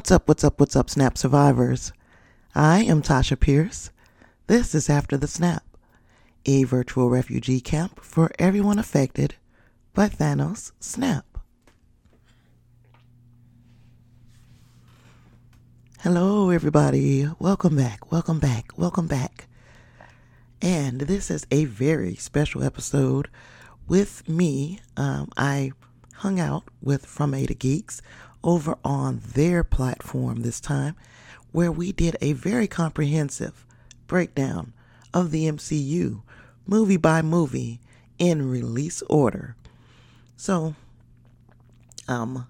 What's up, what's up, what's up, Snap survivors? I am Tasha Pierce. This is After the Snap, a virtual refugee camp for everyone affected by Thanos' snap. Hello, everybody. Welcome back, welcome back, welcome back. And this is a very special episode with me. Um, I hung out with From A to Geeks over on their platform this time, where we did a very comprehensive breakdown of the MCU, movie by movie, in release order. So, um,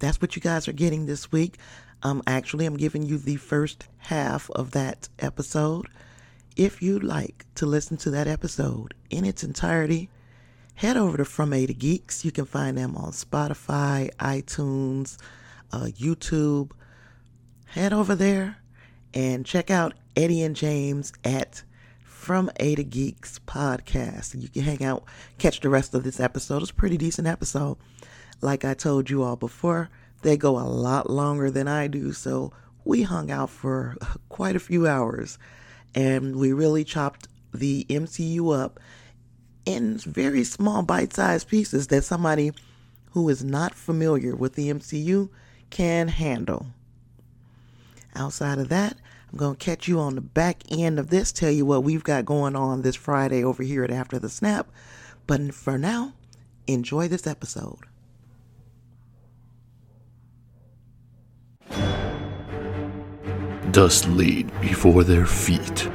that's what you guys are getting this week. Um, actually, I'm giving you the first half of that episode. If you'd like to listen to that episode in its entirety, head over to From A to Geeks. You can find them on Spotify, iTunes, uh, YouTube. Head over there and check out Eddie and James at From A to Geeks podcast. You can hang out, catch the rest of this episode. It's a pretty decent episode. Like I told you all before, they go a lot longer than I do, so we hung out for quite a few hours and we really chopped the MCU up in very small bite sized pieces that somebody who is not familiar with the MCU can handle. Outside of that, I'm going to catch you on the back end of this, tell you what we've got going on this Friday over here at After the Snap. But for now, enjoy this episode. Dust laid before their feet.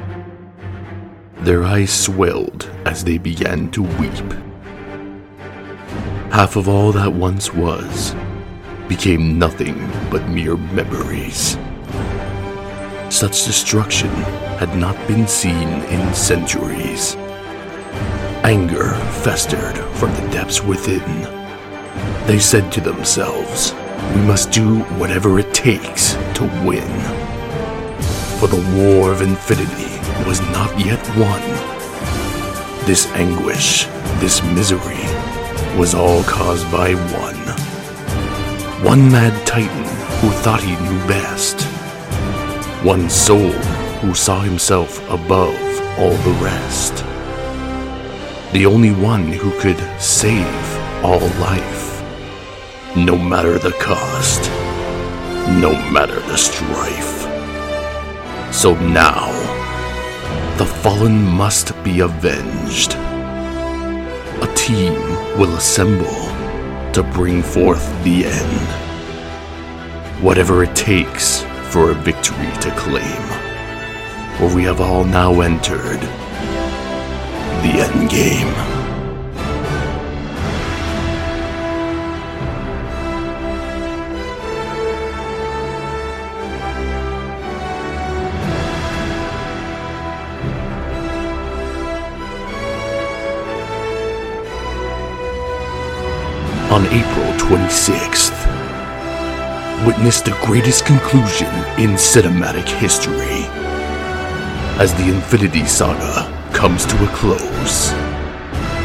Their eyes swelled as they began to weep. Half of all that once was became nothing but mere memories. Such destruction had not been seen in centuries. Anger festered from the depths within. They said to themselves, We must do whatever it takes to win. For the war of infinity was not yet won. This anguish, this misery, was all caused by one. One mad titan who thought he knew best. One soul who saw himself above all the rest. The only one who could save all life. No matter the cost. No matter the strife. So now, the fallen must be avenged. A team will assemble to bring forth the end. Whatever it takes for a victory to claim. For we have all now entered the end on April 26th. Witness the greatest conclusion in cinematic history as the Infinity Saga comes to a close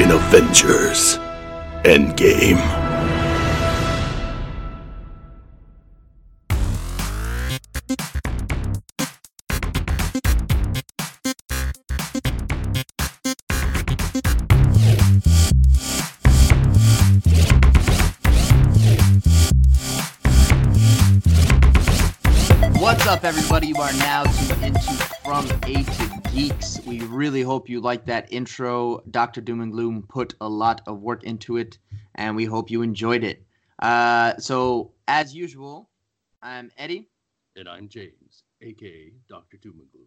in Avengers Endgame. Hope you like that intro. Dr. Doom and Gloom put a lot of work into it, and we hope you enjoyed it. Uh, so, as usual, I'm Eddie. And I'm James, aka Dr. Doom and Gloom.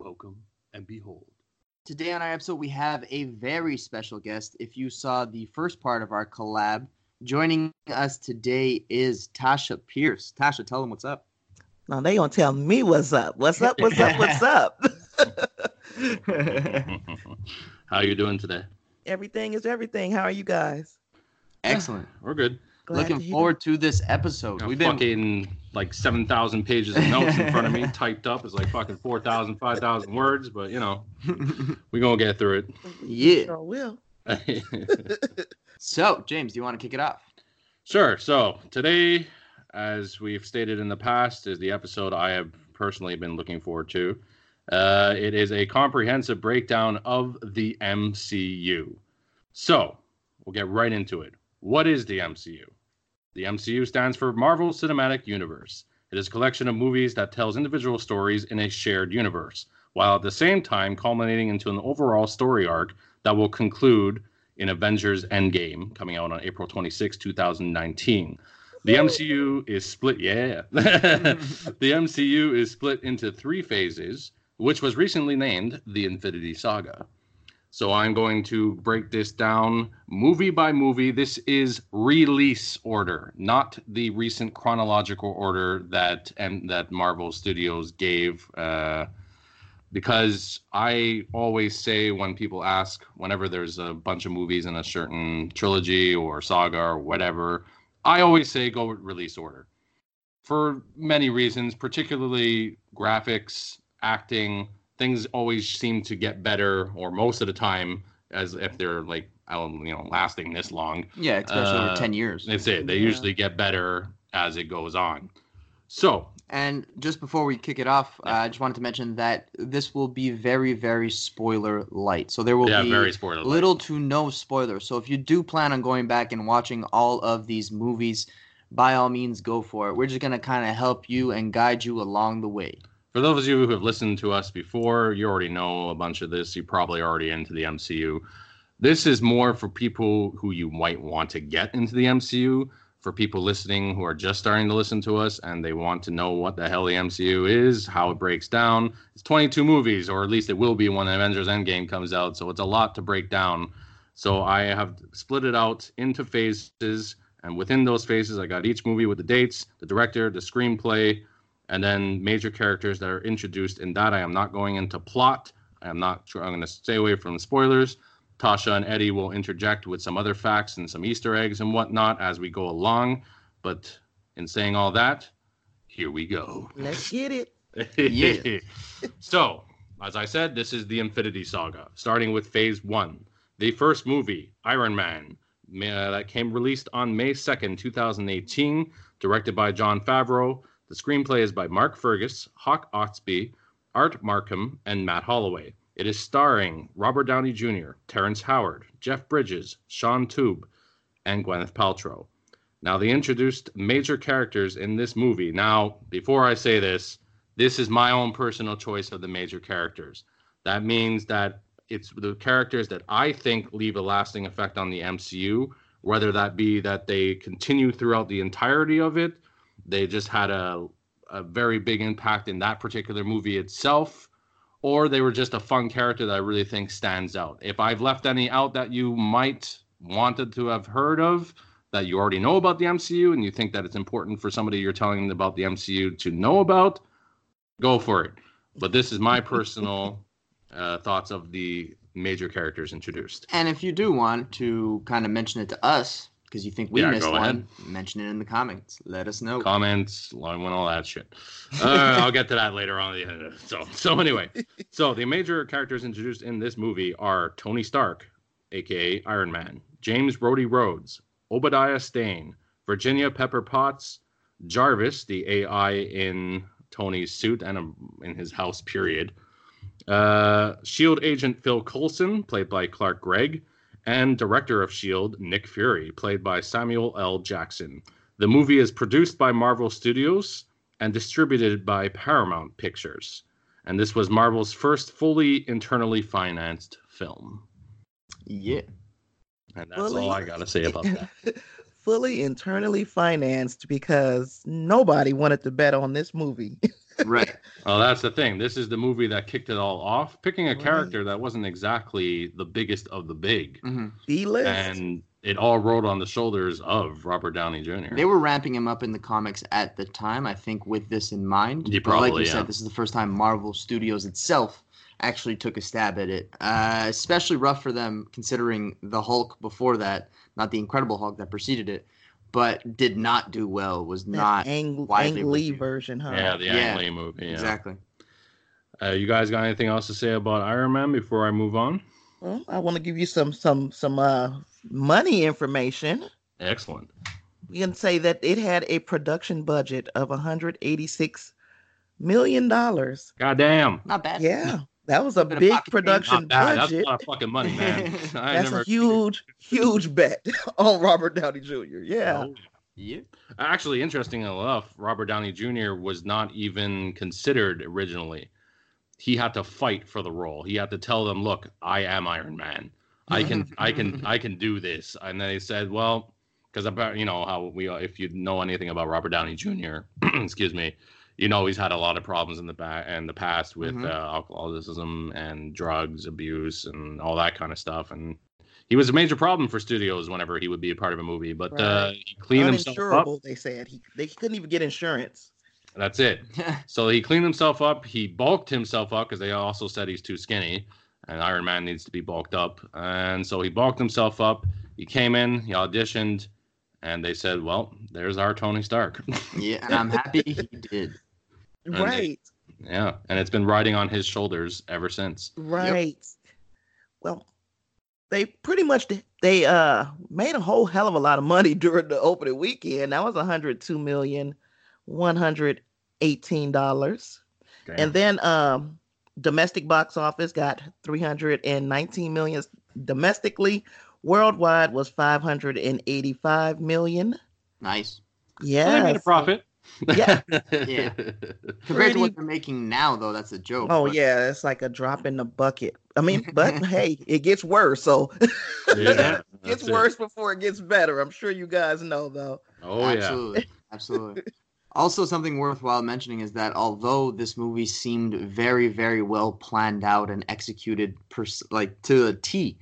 Welcome and behold. Today on our episode, we have a very special guest. If you saw the first part of our collab, joining us today is Tasha Pierce. Tasha, tell them what's up. Now they gonna tell me what's up. What's up? What's up? What's up? How you doing today? everything is everything. How are you guys? Excellent. We're good. Glad Looking hear forward to this episode. You know, We've been fucking like 7,000 pages of notes in front of me typed up. It's like fucking 4,000, 5,000 words, but you know, we're going to get through it. yeah. Sure will. So, James, do you want to kick it off? sure. So today as we've stated in the past, is the episode I have personally been looking forward to. Uh, it is a comprehensive breakdown of the MCU. So, we'll get right into it. What is the MCU? The MCU stands for Marvel Cinematic Universe. It is a collection of movies that tells individual stories in a shared universe, while at the same time culminating into an overall story arc that will conclude in Avengers Endgame, coming out on April 26, 2019. The MCU is split, yeah. the MCU is split into three phases, which was recently named the Infinity Saga. So I'm going to break this down movie by movie. This is release order, not the recent chronological order that and that Marvel Studios gave. Uh, because I always say when people ask, whenever there's a bunch of movies in a certain trilogy or saga or whatever, I always say go with release order for many reasons, particularly graphics, acting. Things always seem to get better, or most of the time, as if they're like, you know, lasting this long. Yeah, especially Uh, over 10 years. That's it. They Yeah. usually get better as it goes on. So, And just before we kick it off, Yeah. uh, I just wanted to mention that this will be very, very spoiler light. So there will yeah, be very spoiler. little to no spoilers. So if you do plan on going back and watching all of these movies, by all means, go for it. We're just going to kind of help you and guide you along the way. For those of you who have listened to us before, you already know a bunch of this. You're probably already into the MCU. This is more for people who you might want to get into the MCU. For people listening who are just starting to listen to us and they want to know what the hell the MCU is, how it breaks down. It's 22 movies, or at least it will be when Avengers Endgame comes out. So it's a lot to break down. So I have split it out into phases. And within those phases, I got each movie with the dates, the director, the screenplay, and then major characters that are introduced in that. I am not going into plot. I am not. Sure. I'm going to stay away from spoilers. Tasha and Eddie will interject with some other facts and some Easter eggs and whatnot as we go along. But in saying all that, here we go. Let's get it. Yeah. so, as I said, this is the Infinity Saga, starting with Phase One. The first movie, Iron Man, uh, that came released on May 2nd, 2018, directed by Jon Favreau. The screenplay is by Mark Fergus, Hawk Ostby, Art Marcum, and Matt Holloway. It is starring Robert Downey Jr., Terrence Howard, Jeff Bridges, Shaun Toub, and Gwyneth Paltrow. Now, they introduced major characters in this movie. Now, before I say this, this is my own personal choice of the major characters. That means that it's the characters that I think leave a lasting effect on the MCU, whether that be that they continue throughout the entirety of it, they just had a, a very big impact in that particular movie itself, or they were just a fun character that I really think stands out. If I've left any out that you might wanted to have heard of, that you already know about the MCU and you think that it's important for somebody you're telling about the MCU to know about, go for it. But this is my personal uh, thoughts of the major characters introduced. And if you do want to kind of mention it to us, because you think we Yeah, missed one, mention it in the comments. Let us know. Comments, line one, all that shit. Uh, I'll get to that later on. So, so anyway, so the major characters introduced in this movie are Tony Stark, aka Iron Man, James Rhodey Rhodes, Obadiah Stane, Virginia Pepper Potts, Jarvis, the AI in Tony's suit and um, in his house, period. Uh, Shield agent Phil Coulson, played by Clark Gregg, and director of Shield Nick Fury, played by Samuel L. Jackson. The movie is produced by Marvel Studios and distributed by Paramount Pictures. And this was Marvel's first fully internally financed film. Yeah. And that's Fully- all I got to say about that. Fully internally financed because nobody wanted to bet on this movie. Right. Well, that's the thing. This is the movie that kicked it all off, picking a Right. character that wasn't exactly the biggest of the big. hmm D list. And it all rolled on the shoulders of Robert Downey Jr. They were ramping him up in the comics at the time, I think, with this in mind. Yeah, But like you yeah. said, this is the first time Marvel Studios itself actually took a stab at it. Uh, especially rough for them, considering the Hulk before that, not the Incredible Hulk that preceded it, but did not do well. Was That not Ang, widely Ang Lee reviewed. version, huh? yeah, the Yeah, Ang Lee movie. Yeah. exactly. Uh, you guys got anything else to say about Iron Man before I move on? Well, I want to give you some some some uh money information. Excellent. we can say that it had a production budget of 186 million dollars. Goddamn. Not bad. Yeah, that was a Bit big pocket production Not bad. That's a lot of fucking money, man. I That's never a huge, huge bet on Robert Downey Jr. Yeah. Oh, Yeah. Actually, interesting enough, Robert Downey Jr. was not even considered originally. He had to fight for the role. He had to tell them, "Look, I am Iron Man. I can, I can, I can do this." And they said, "Well, because about you know how we, if you know anything about Robert Downey Jr., excuse me, you know he's had a lot of problems in the back in the past with Mhm. uh, alcoholism and drugs abuse and all that kind of stuff and." He was a major problem for studios whenever he would be a part of a movie, but uh, he cleaned himself up. They said. He they couldn't even get insurance. That's it. So he cleaned himself up. He bulked himself up because they also said he's too skinny, and Iron Man needs to be bulked up. And so he bulked himself up. He came in, he auditioned, and they said, "Well, there's our Tony Stark." yeah. And I'm happy he did. They- right. yeah, and it's been riding on his shoulders ever since. Right. Well, they pretty much they uh made a whole hell of a lot of money during the opening weekend. That was 102 million 118 dollars. And then um domestic box office got 319 million domestically. Worldwide was 585 million. Nice. Yeah. Well, they made a profit. Yeah. Yeah. Compared Pretty- to what they're making now, though, that's a joke. Oh but- yeah, it's like a drop in the bucket. I mean, but hey, it gets worse. So Yeah, it gets that's it. worse before it gets better. I'm sure you guys know though. Oh yeah. absolutely, absolutely. Also, something worthwhile mentioning is that although this movie seemed very, very well planned out and executed, pers- like to a T,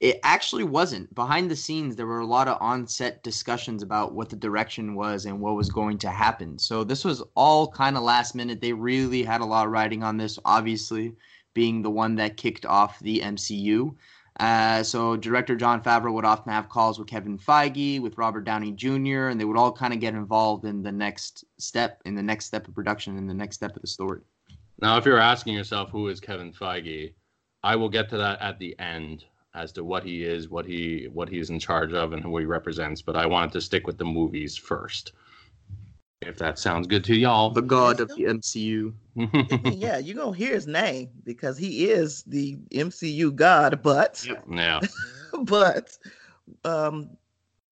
it actually wasn't. Behind the scenes, there were a lot of on-set discussions about what the direction was and what was going to happen. So this was all kind of last minute. They really had a lot of writing on this. Obviously, being the one that kicked off the MCU. Uh, so director Jon Favreau would often have calls with Kevin Feige, with Robert Downey Jr., and they would all kind of get involved in the next step, in the next step of production, in the next step of the story. Now, if you're asking yourself who is Kevin Feige, I will get to that at the end as to what he is, what he what he's in charge of, and who he represents. But I wanted to stick with the movies first. If that sounds good to y'all. The god of the MCU. yeah, you're gonna hear his name because he is the MCU god, but yeah. but um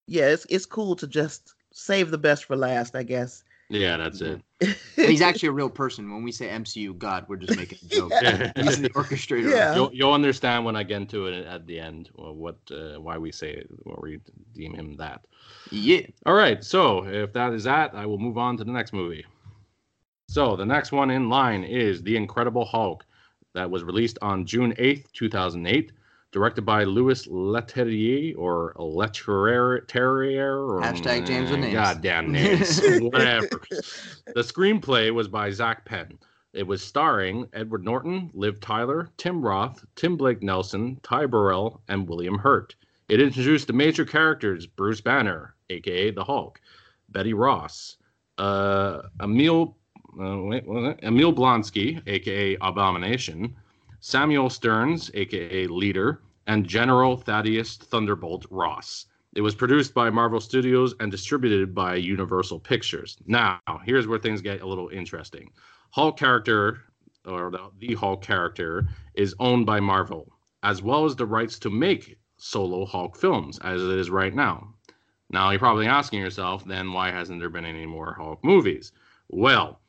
yeah, it's it's cool to just save the best for last, I guess. Yeah, that's it. And he's actually a real person. When we say MCU god, we're just making a joke. Yeah. He's the orchestrator. Yeah. You'll, you'll understand when I get into it at the end uh, what uh, why we say it, why we deem him that. Yeah. All right, so if that is that, I will move on to the next movie. So the next one in line is The Incredible Hulk, that was released on June 8th, 2008, directed by Louis Leterrier or Leterrier or Hashtag James with names. Goddamn names, whatever. The screenplay was by Zak Penn. It was starring Edward Norton, Liv Tyler, Tim Roth, Tim Blake Nelson, Ty Burrell, and William Hurt. It introduced the major characters Bruce Banner, aka the Hulk, Betty Ross, uh, Emil, uh, wait? Emil Blonsky, aka Abomination, Samuel Stearns, aka Leader, and General Thaddeus Thunderbolt Ross. It was produced by Marvel Studios and distributed by Universal Pictures. Now, here's where things get a little interesting. Hulk character, or the, the Hulk character, is owned by Marvel, as well as the rights to make solo Hulk films, as it is right now. Now, you're probably asking yourself, then why hasn't there been any more Hulk movies? Well,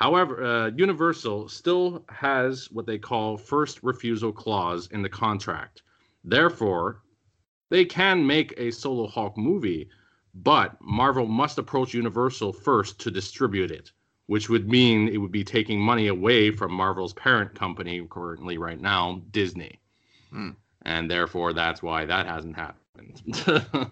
however, uh, Universal still has what they call first refusal clause in the contract. Therefore, they can make a solo Hulk movie, but Marvel must approach Universal first to distribute it, which would mean it would be taking money away from Marvel's parent company currently right now, Disney. Hmm. And therefore, that's why that hasn't happened.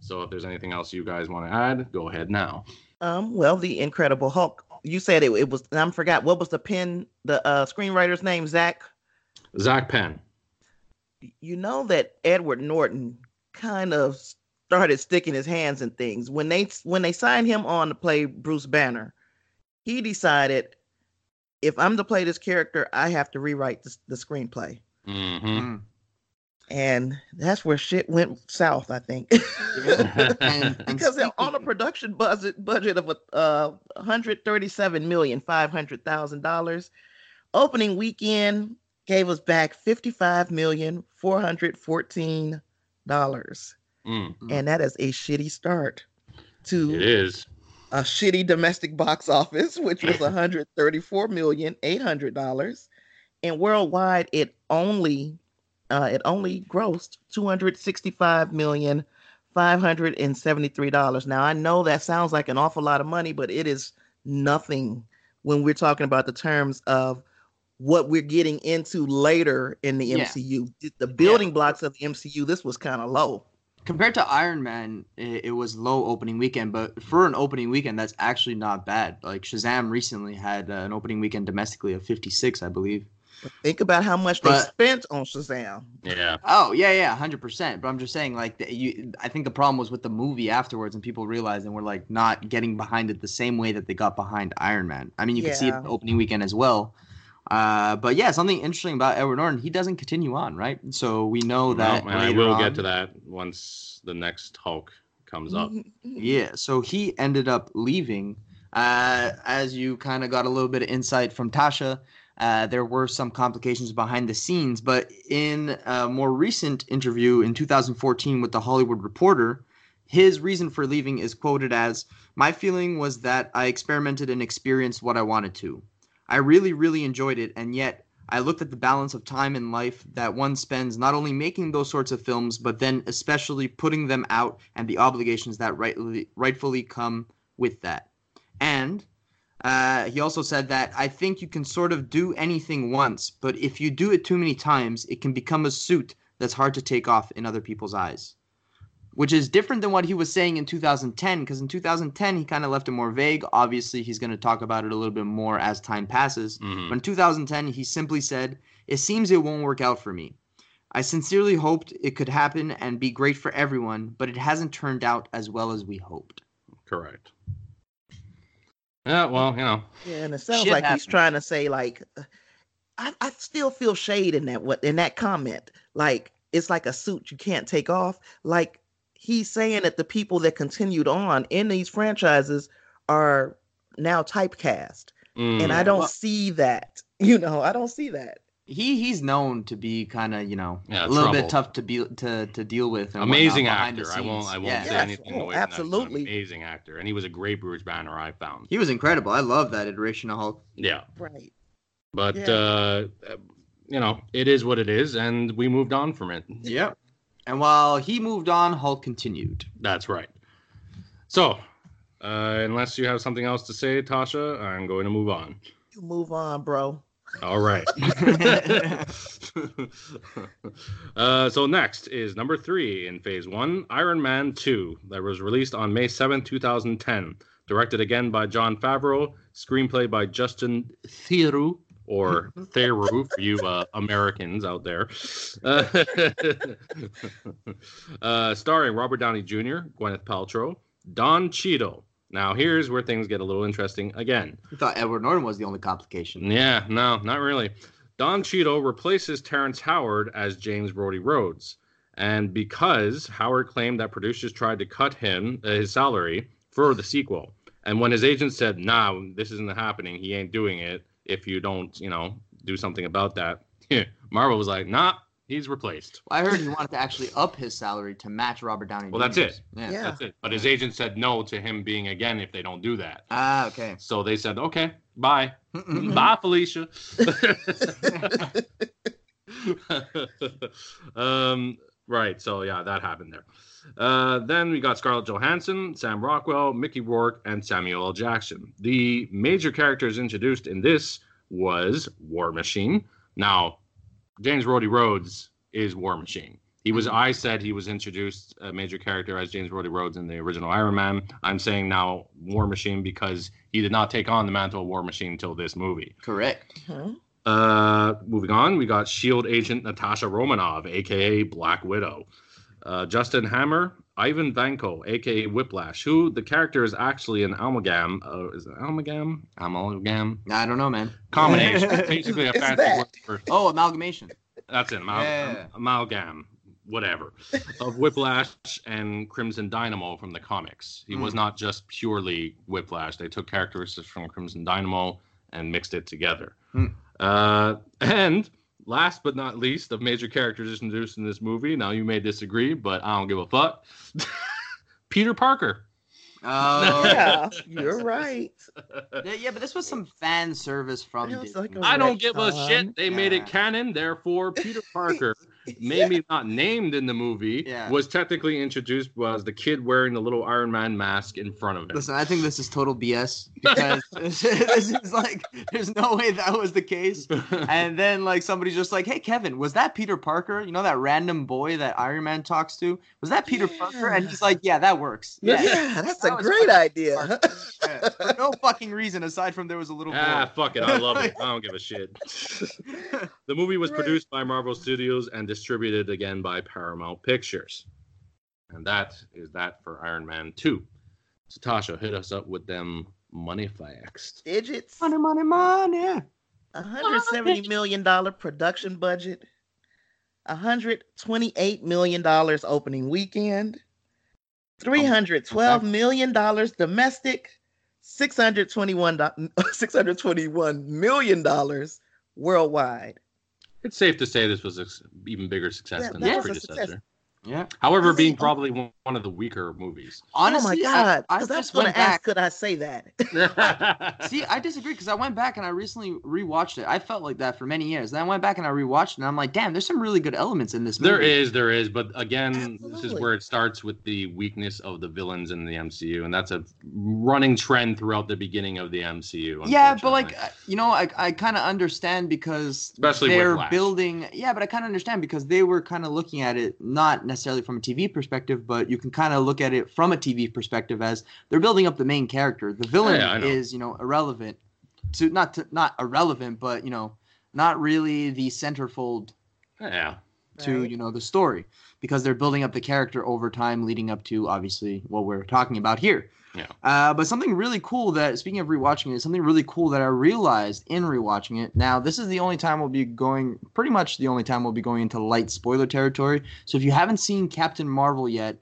so, if there's anything else you guys want to add, go ahead now. Um, well, the Incredible Hulk. You said it, it was. I'm forgot what was the pen. The uh, screenwriter's name, Zach. Zak Penn. You know that Edward Norton kind of started sticking his hands in things when they when they signed him on to play Bruce Banner. He decided, if I'm to play this character, I have to rewrite the, the screenplay. hmm Mm. And that's where shit went south. I think. because they're on a production budget budget of a uh, 137 million five hundred thousand dollars opening weekend gave us back 55 million 414 dollars Mm, and that is a shitty start to is. a shitty domestic box office which was 134 million 800 dollars and worldwide it only uh, it only grossed 265 million five hundred and seventy-three dollars. Now I know that sounds like an awful lot of money, but it is nothing when we're talking about the terms of what we're getting into later in the Yeah. MCU. The- building blocks of the MCU, this was kind of low. compared to Iron Man, it, it was low opening weekend, but for an opening weekend, that's actually not bad. Like Shazam recently had uh, an opening weekend domestically of 56, I believe. But think about how much they spent on Shazam. Yeah. Oh yeah, yeah, hundred percent. But I'm just saying, like, the, you, I think the problem was with the movie afterwards, and people realized and were like not getting behind it the same way that they got behind Iron Man. I mean, you can see it the opening weekend as well. Uh, but yeah, something interesting about Edward Norton, he doesn't continue on, right? So we know that. Well, and I will on- get to that once the next Hulk comes up. Yeah, so he ended up leaving. Uh, as you kind of got a little bit of insight from Tasha, uh, there were some complications behind the scenes. But in a more recent interview in 2014 with the Hollywood Reporter, his reason for leaving is quoted as My feeling was that I experimented and experienced what I wanted to. I really, really enjoyed it, and yet I looked at the balance of time in life that one spends not only making those sorts of films, but then especially putting them out and the obligations that rightly, rightfully come with that. And uh, he also said that I think you can sort of do anything once, but if you do it too many times, it can become a suit that's hard to take off in other people's eyes. Which is different than what he was saying in 2010, because in 2010 he kind of left it more vague. Obviously, he's going to talk about it a little bit more as time passes. Mhm. But in 2010, he simply said, It seems it won't work out for me. I sincerely hoped it could happen and be great for everyone, but it hasn't turned out as well as we hoped. Correct. Yeah, well, you know, Yeah, and it sounds Shit like he's trying to say like, I, I still feel shade in that what in that comment. Like it's like a suit you can't take off. Like he's saying that the people that continued on in these franchises are now typecast, mm, and I don't well- see that. You know, I don't see that. He he's known to be kind of you know Yeah, a little trouble. bit tough to be to, to deal with. and amazing whatnot behind the actor. I won't. I won't Yeah. say Yes, anything oh, away from that. An absolutely. amazing actor, and he was a great Bruce Banner. I found. He was incredible. I love that iteration of Hulk. Yeah, Right. but Yeah. uh, you know, it is what it is, and we moved on from it. Yep. And while he moved on, Hulk continued. That's right. So, uh, unless you have something else to say, Tasha, I'm going to move on. You move on, bro. All right. uh, so next is number three in Phase One, Iron Man Two, that was released on May seventh, 2010. Directed again by Jon Favreau, screenplay by Justin Theroux or Theroux for you uh, Americans out there. Uh, uh, starring Robert Downey Jr., Gwyneth Paltrow, Don Cheadle. Now here's where things get a little interesting again. I thought Edward Norton was the only complication. Yeah, no, not really. Don Cheadle replaces Terrence Howard as James Rhodey Rhodes. And because Howard claimed that producers tried to cut him uh, his salary for the sequel, and when his agent said, "Nah, this isn't happening. He ain't doing it. If you don't, you know, do something about that," Marvel was like, "Nah, he's replaced." I heard he wanted to actually up his salary to match Robert Downey. Well, that's it. Yeah. Yeah. That's it. But his agent said no to him being again if they don't do that. Ah, okay. So they said, "Okay, bye, bye, Felicia." um, right. So yeah, that happened there. Uh, then we got Scarlett Johansson, Sam Rockwell, Mickey Rourke, and Samuel L. Jackson. The major characters introduced in this was War Machine. Now, James Rhodey Rhodes is War Machine. He was. I said he was introduced a major character as James Rhodey Rhodes in the original Iron Man. I'm saying now War Machine because he did not take on the mantle of War Machine until this movie. Correct. Mhm. Uh, moving on, we got Shield agent Natasha Romanoff, aka Black Widow. Uh, Justin Hammer, Ivan Vanko, aka Whiplash, who the character is actually an amalgam. Uh, is it amalgam? Amalgam I don't know, man. combination. Basically, a It's fancy that. word for Oh, amalgamation. that's it. Amal- Yeah. amalgam. whatever of Whiplash and Crimson Dynamo from the comics. He was Mm. not just purely Whiplash. They took characteristics from Crimson Dynamo and mixed it together. Mm. Uh, and last but not least, of major characters introduced in this movie. Now you may disagree, but I don't give a fuck. Peter Parker. Oh, yeah, you're right. yeah, yeah, but this was some fan service from It was Disney. like a I don't give a shit. They made it canon, therefore Peter Parker, maybe not named in the movie, Yeah. was technically introduced was the kid wearing the little Iron Man mask in front of him. Listen, I think this is total BS because this is like, there's no way that was the case. And then like somebody's just like, "Hey, Kevin, was that Peter Parker? You know that random boy that Iron Man talks to? Was that Peter Parker?" And he's like, "Yeah, that works. Yeah, Yeah, that's That a great idea. Yeah, for no fucking reason aside from there was a little ah, boy." fuck it. I love it. I don't give a shit. the movie was Right. produced by Marvel Studios and distributed again by Paramount Pictures. And that is that for Iron Man 2. So Tasha, hit us up with them money facts. Digits. money, money, money. A hundred seventy million dollar production budget. A hundred twenty-eight million dollars opening weekend. Three hundred twelve million dollars domestic. $621, $621 million worldwide. It's safe to say this was an even bigger success Yeah, than the predecessor. Yeah. However, being Really? probably one one of the weaker movies. Honestly, oh my god! I, I Because I, was just going went to ask, back. could I say that? See, I disagree because I went back and I recently rewatched it. I felt like that for many years. Then I went back and I rewatched it, and I'm like, damn, there's some really good elements in this movie. There is, there is, but again, this is where it starts with the weakness of the villains in the MCU, and that's a running trend throughout the beginning of the MCU. Yeah, but like you know, I I kind of understand because Especially they're building. Yeah, but I kind of understand because they were kind of looking at it not necessarily from a TV perspective, but you can kind of look at it from a TV perspective as they're building up the main character. The villain Yeah, I know. is you know irrelevant to not to not irrelevant, but you know not really the centerfold yeah, to Right. you know the story because they're building up the character over time leading up to obviously what we're talking about here Yeah. uh, but something really cool that speaking of rewatching it something really cool that i realized in rewatching it now this is the only time we'll be going pretty much the only time we'll be going into light spoiler territory so if you haven't seen captain marvel yet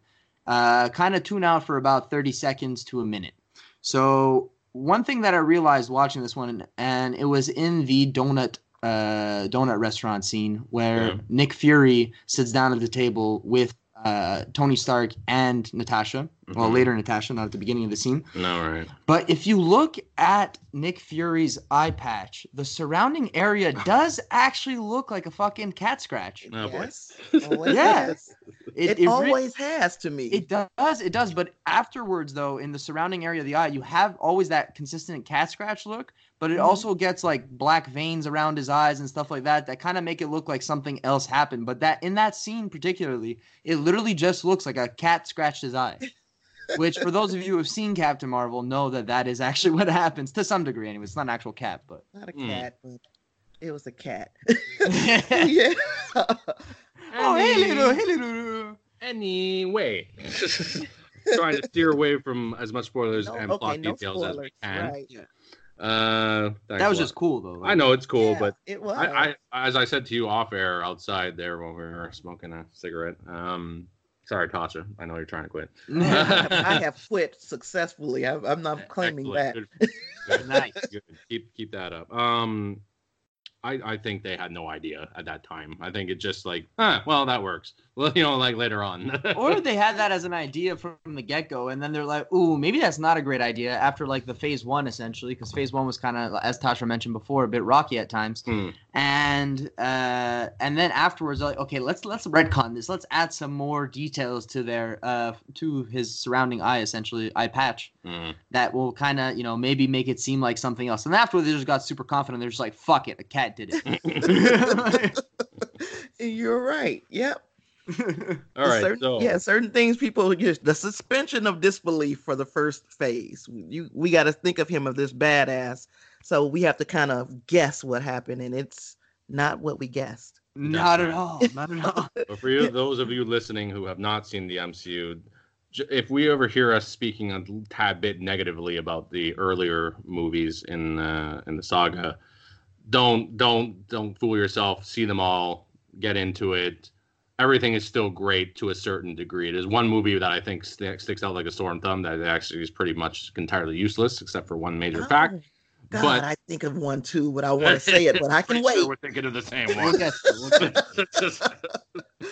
uh, kind of tune out for about 30 seconds to a minute so one thing that i realized watching this one and it was in the donut uh, donut restaurant scene where Yeah. Nick Fury sits down at the table with uh, Tony Stark and Natasha. Well, Mhm. later Natasha, not at the beginning of the scene. no, right. But if you look at Nick Fury's eye patch, the surrounding area does actually look like a fucking cat scratch. Oh, boy. yes. Always Yeah. has. It, It, it re- always has to me. it does, it does. But afterwards, though, in the surrounding area of the eye, you have always that consistent cat scratch look. But it Mhm. also gets like black veins around his eyes and stuff like that that kind of make it look like something else happened. But that in that scene particularly, it literally just looks like a cat scratched his eye. Which, for those of you who have seen Captain Marvel, know that that is actually what happens to some degree. Anyway, it's not an actual cat, but Not a Hmm. cat, but it was a cat. yeah. oh hey little, hey little. Anyway, trying to steer away from as much spoilers No, and okay, plot no details as we can. Right. Uh, thanks That was just cool though. I know it's cool, Yeah, but it was. I, I, as I said to you off air outside there when we were smoking a cigarette. Um, sorry, Tasha. I know you're trying to quit. I, have, quit successfully. I, I'm not claiming that. Good. Good. Nice. Good. Keep keep that up. Um, I I think they had no idea at that time. I think it just like, huh, well, that works. Well, you know, like later on. or they had that as an idea from the get go, and then they're like, "Ooh, maybe that's not a great idea." After like the phase one, essentially, because phase one was kind of, as Tasha mentioned before, a bit rocky at times, Hmm. and uh, and then afterwards, they're like, "Okay, let's let's retcon this. Let's add some more details to their uh to his surrounding eye, essentially eye patch, Hmm. that will kind of you know maybe make it seem like something else." And afterwards, they just got super confident. They're just like, "Fuck it, a cat did it." You're right. Yep. All right. certain, so yeah, certain things people just the suspension of disbelief for the first phase. You we got to think of him as this badass, so we have to kind of guess what happened, and it's not what we guessed. not at all. Not at all. But for you, those of you listening who have not seen the MCU, if we ever hear us speaking a tad bit negatively about the earlier movies in uh, in the saga, don't don't don't fool yourself. See them all, get into it. Everything is still great to a certain degree. It is one movie that I think st- sticks out like a sore thumb that actually is pretty much entirely useless, except for one major fact. Oh, God, but- I think of one too, but I want to say it, but I can Pretty sure wait. we're thinking of the same one. get there, we'll get there. Just-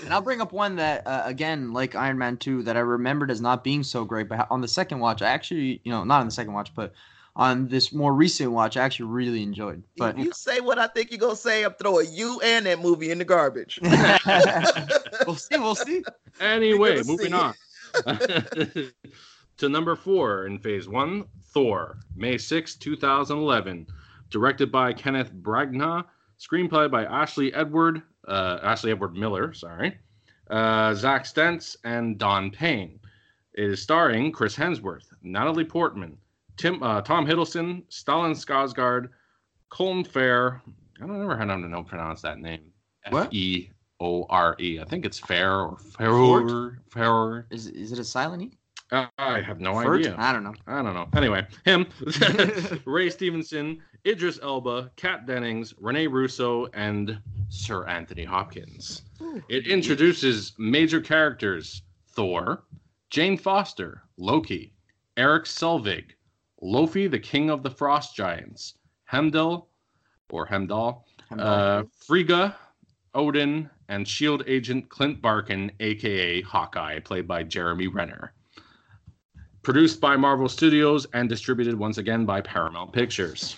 And I'll bring up one that, uh, again, like Iron Man 2, that I remembered as not being so great. But on the second watch, I actually, you know, not on the second watch, but on this more recent watch, I actually really enjoyed. But if you say what I think you're gonna say, I'm throwing you and that movie in the garbage. we'll see, we'll see. Anyway, moving see. on to number four in phase one Thor, May 6, 2011. Directed by Kenneth Branagh, screenplay by Ashley Edward, uh, Ashley Edward Miller, sorry, uh, Zack Stentz, and Don Payne. It is starring Chris Hemsworth, Natalie Portman, Tim, uh, Tom Hiddleston, Stellan Skarsgård, Colin Fair. I don't ever had to know pronounce that name. What? F E O R E. I think it's Fair or Fort? Fair. Fair. Is, is it a silent E? Uh, I have no Fert? idea. I don't know. I don't know. Anyway, him, Ray Stevenson, Idris Elba, Kat Dennings, Rene Russo, and Sir Anthony Hopkins. It introduces major characters Thor, Jane Foster, Loki, Erik Selvig, Laufey, the King of the Frost Giants, Heimdall, or Heimdall, uh, Frigga, Odin, and Shield agent Clint Barton, aka Hawkeye, played by Jeremy Renner. Produced by Marvel Studios and distributed once again by Paramount Pictures.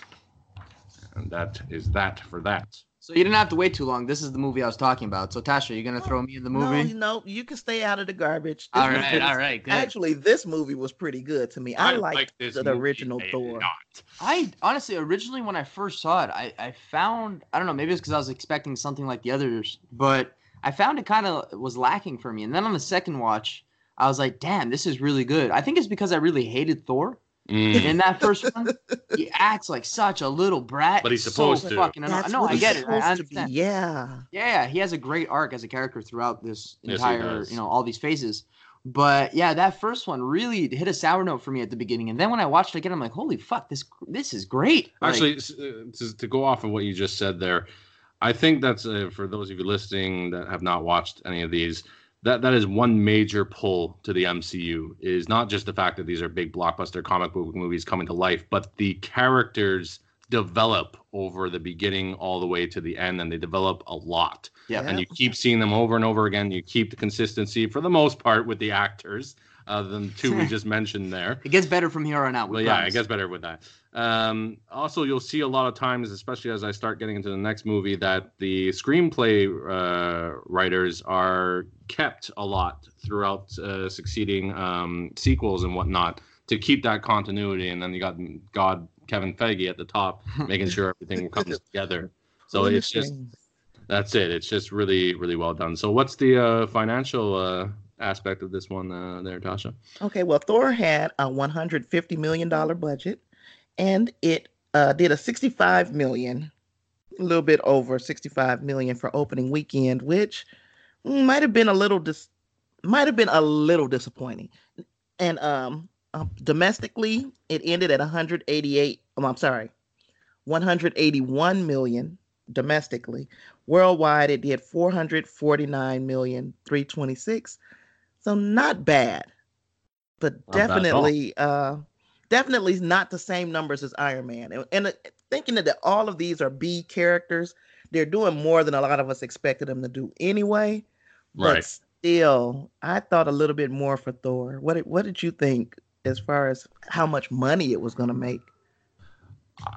And that is that for that. So you didn't have to wait too long. This is the movie I was talking about. So Tasha, you're gonna throw me in the movie? No, no, you can stay out of the garbage. This all was right, pretty- all right, good. Actually, this movie was pretty good to me. I, liked like this the movie original Thor. lot. I honestly, originally when I first saw it, I, I found I don't know maybe it's because I was expecting something like the others, but I found it kind of was lacking for me. And then on the second watch, I was like, damn, this is really good. I think it's because I really hated Thor Mm. in that first one. he acts like such a little brat. But he's so supposed to. Fucking annoying. That's No, what I he's get it. supposed I to be. understand. Yeah. Yeah, he has a great arc as a character throughout this Yes, entire, does. you know, all these phases. But yeah, that first one really hit a sour note for me at the beginning, and then when I watched it again, I'm like, holy fuck, this this is great. Actually, s- uh, to, to go off of what you just said there, I think that's uh, for those of you listening that have not watched any of these. That that is one major pull to the MCU is not just the fact that these are big blockbuster comic book movies coming to life, but the characters develop over the beginning all the way to the end, and they develop a lot. yeah, And you keep seeing them over and over again. You keep the consistency for the most part with the actors, other than two we just mentioned there. it gets better from here on out. Well, yeah, it gets better with that. Um, also, you'll see a lot of times, especially as I start getting into the next movie, that the screenplay uh, writers are kept a lot throughout uh, succeeding um, sequels and whatnot to keep that continuity. And then you got God Kevin Feige at the top, making sure everything comes together. So Pulling it's just that's it. It's just really, really well done. So, what's the uh, financial uh, aspect of this one uh, there, Tasha? Okay, well, Thor had a 150 million dollar budget, and it uh, did a 65 million, a little bit over 65 million for opening weekend, which might have been a little dis- might have been a little disappointing. And um, um, domestically, it ended at 188. Oh, I'm sorry, 181 million domestically. Worldwide, it did 449 million 326. So not bad, but definitely, uh, definitely not the same numbers as Iron Man. And, and uh, thinking that all of these are B characters, they're doing more than a lot of us expected them to do anyway. But Right. still, I thought a little bit more for Thor. What did, what did you think as far as how much money it was going to make?